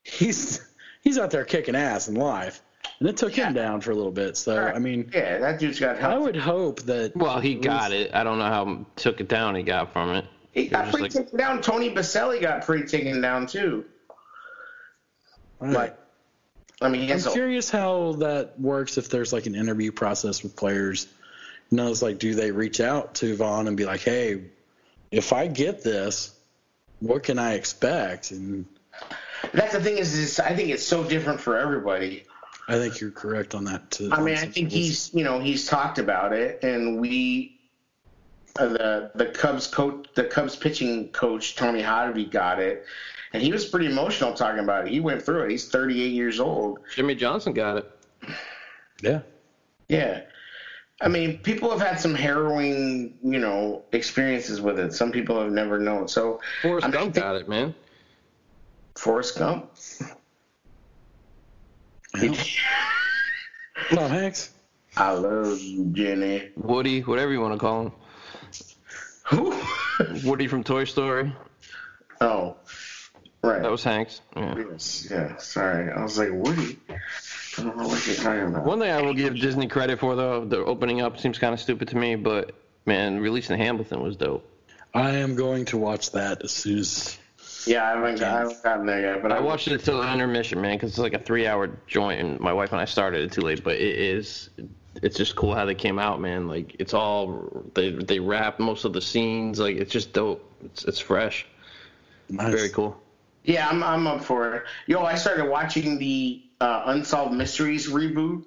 he's he's out there kicking ass in life. And it took him down for a little bit. So Right. I mean, Yeah, that dude's got I would hope that. Well, he got least- it. I don't know how took it down he got from it. He got was pretty like- taken down. Tony Boselli got pretty taken down too. Right. Like, I mean, I'm a, curious how that works if there's like an interview process with players. You know, it's like, do they reach out to Von and be like, hey, if I get this, what can I expect? And that's the thing is, is, I think it's so different for everybody. I think you're correct on that too. I mean, I think he's, you know, he's talked about it, and we, uh, the the Cubs coach, the Cubs pitching coach Tony Hottovy got it, and he was pretty emotional talking about it. He went through it. He's 38 years old. Jimmy Johnson got it. Yeah. Yeah. I mean, people have had some harrowing, you know, experiences with it. Some people have never known. So, Forrest I'm Gump think- got it, man. Forrest Gump. Tom Hanks. I love you, Jenny. Woody, whatever you want to call him. Who? Woody from Toy Story. oh, right. That was Hanks. Yeah. Yes, yeah. Sorry, I was like Woody. I don't know what you're talking about. One thing I will give Disney credit for, though, the opening up seems kind of stupid to me, but man, releasing Hamilton was dope. I am going to watch that as soon as. Yeah, I haven't, I haven't gotten there yet, but I watched it till intermission, man, because it's like a three-hour joint, and my wife and I started it too late. But it is, it's just cool how they came out, man. Like it's all they they wrap most of the scenes. Like it's just dope. It's it's fresh. Nice. Very cool. Yeah, I'm I'm up for it. Yo, I started watching the uh, Unsolved Mysteries reboot.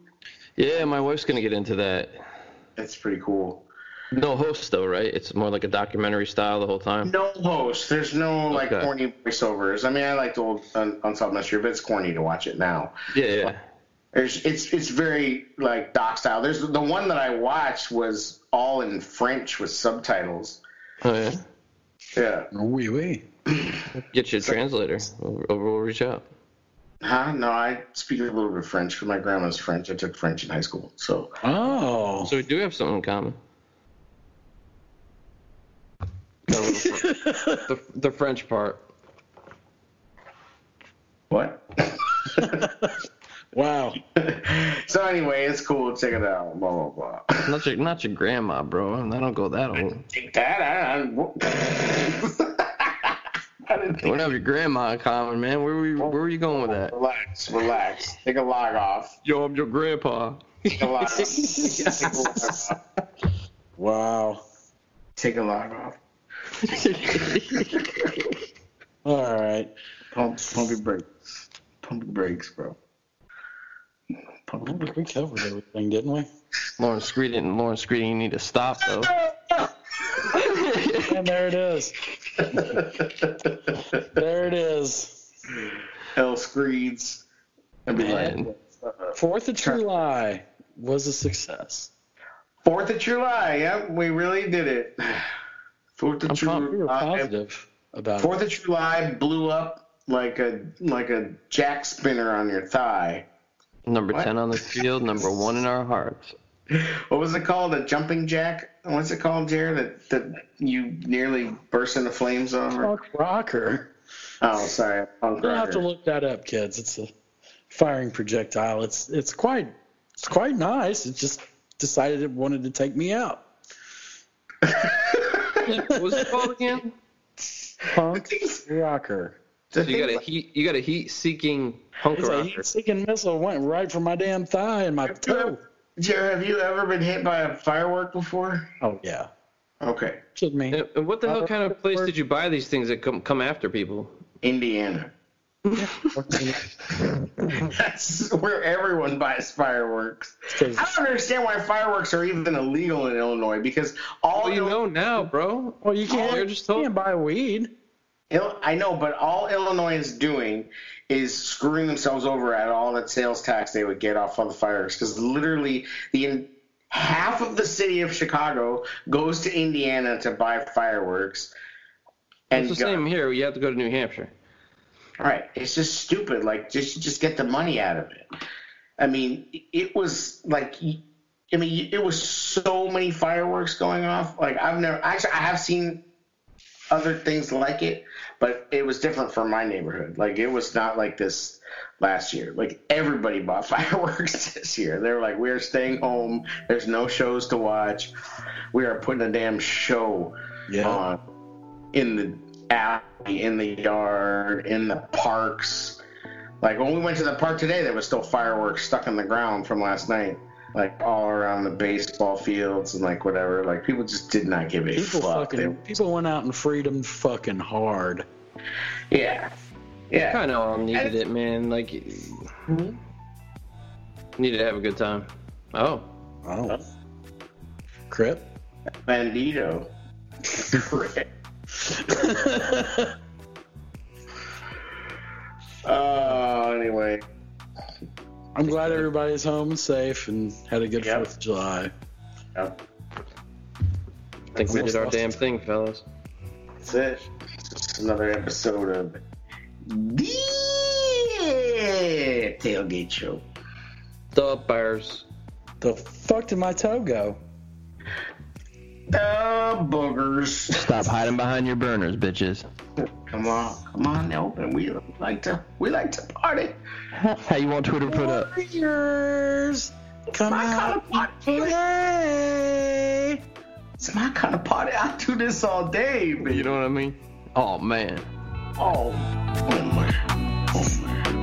Yeah, my wife's gonna get into that. It's pretty cool. No host though, right? It's more like a documentary style the whole time. No host. There's no like Okay. corny voiceovers. I mean, I like the old Un- Unsolved Mystery, but it's corny to watch it now. Yeah, yeah. There's it's it's very like doc style. There's the one that I watched was all in French with subtitles. Oh yeah. Yeah. Oui, oui. Get you a translator. We'll, we'll reach out. Huh? No, I speak a little bit of French because my grandma's French. I took French in high school, so Oh. So we do have something in common. the, the French part. what? wow. so anyway, it's cool. Check it out. Blah blah blah. Not your not your grandma, bro. I don't go that old. Take that. I, I, I didn't think. don't have your grandma in common, man. Where were you, where were you going with that? Relax, relax. Take a log off. Yo, I'm your grandpa. Take a log off. Take a log off. Wow. Take a log off. All right. Pump, pump your brakes. Pump your brakes, bro. Pump your brakes. We covered everything, didn't we? Lawrence Screed and Lawrence Screed, you need to stop though. And there it is. There it is. L Screeds. And be like, Fourth of July was a success. Fourth of July. Yep, we really did it. Fourth of I'm pumped. We were July. positive about it. Fourth of July blew up like a like a jack spinner on your thigh. Number What? ten on the field, number one in our hearts. What was it called? A jumping jack? What's it called, Jared? That that you nearly burst into flames over? Punk rocker. Oh, sorry. Punk You don't have to look that up, kids. It's a firing projectile. It's it's quite it's quite nice. It just decided it wanted to take me out. What was it called again? Punk rocker. So you got a heat you got a heat seeking punk It's a heat-seeking missile went right for my damn thigh and my toe. Jared, have you ever been hit by a firework before? Oh yeah, Okay, kidding me. And- and what the hell kind of place did you buy these things that come come after people? Indiana. That's where everyone buys fireworks. I don't understand why fireworks are even illegal in Illinois because all Well, you Ill- know now, bro. well, you can't. You're just you told. can't buy weed. I know, but all Illinois is doing is screwing themselves over at all that sales tax they would get off of the fireworks because literally the half of the city of Chicago goes to Indiana to buy fireworks. And it's the go, same here. You have to go to New Hampshire. Right. It's just stupid. Like just just get the money out of it. I mean, it was like I mean, it was so many fireworks going off. Like I've never actually I have seen other things like it, but it was different for my neighborhood. Like it was not like this last year. Like everybody bought fireworks this year. They're like, "We're staying home. There's no shows to watch. We are putting a damn show yeah. on in the alley, in the yard, in the parks." Like when we went to the park today, there was still fireworks stuck in the ground from last night like all around the baseball fields and like whatever. Like people just did not give a people fuck. Fucking, they, people went out in freedom fucking hard. Yeah. Yeah. Kind of all needed it, man. Like, mm-hmm. needed to have a good time. Oh. Oh. Crip? Bandito. Crip. Oh, uh, anyway. I'm glad everybody's home and safe and had a good yep. 4th of July. Yep. I think we did our damn thing, fellas. That's it. It's another episode of the Tailgate Show. The Bears. The fuck did my toe go? The boogers. Stop hiding behind your burners, bitches. Come on, come on, open. We like to, we like to party. How you want Twitter put up? Warriors, come out kind of play. It's my kind of party. I do this all day, baby. You know what I mean? Oh man. Oh, oh man. Oh man.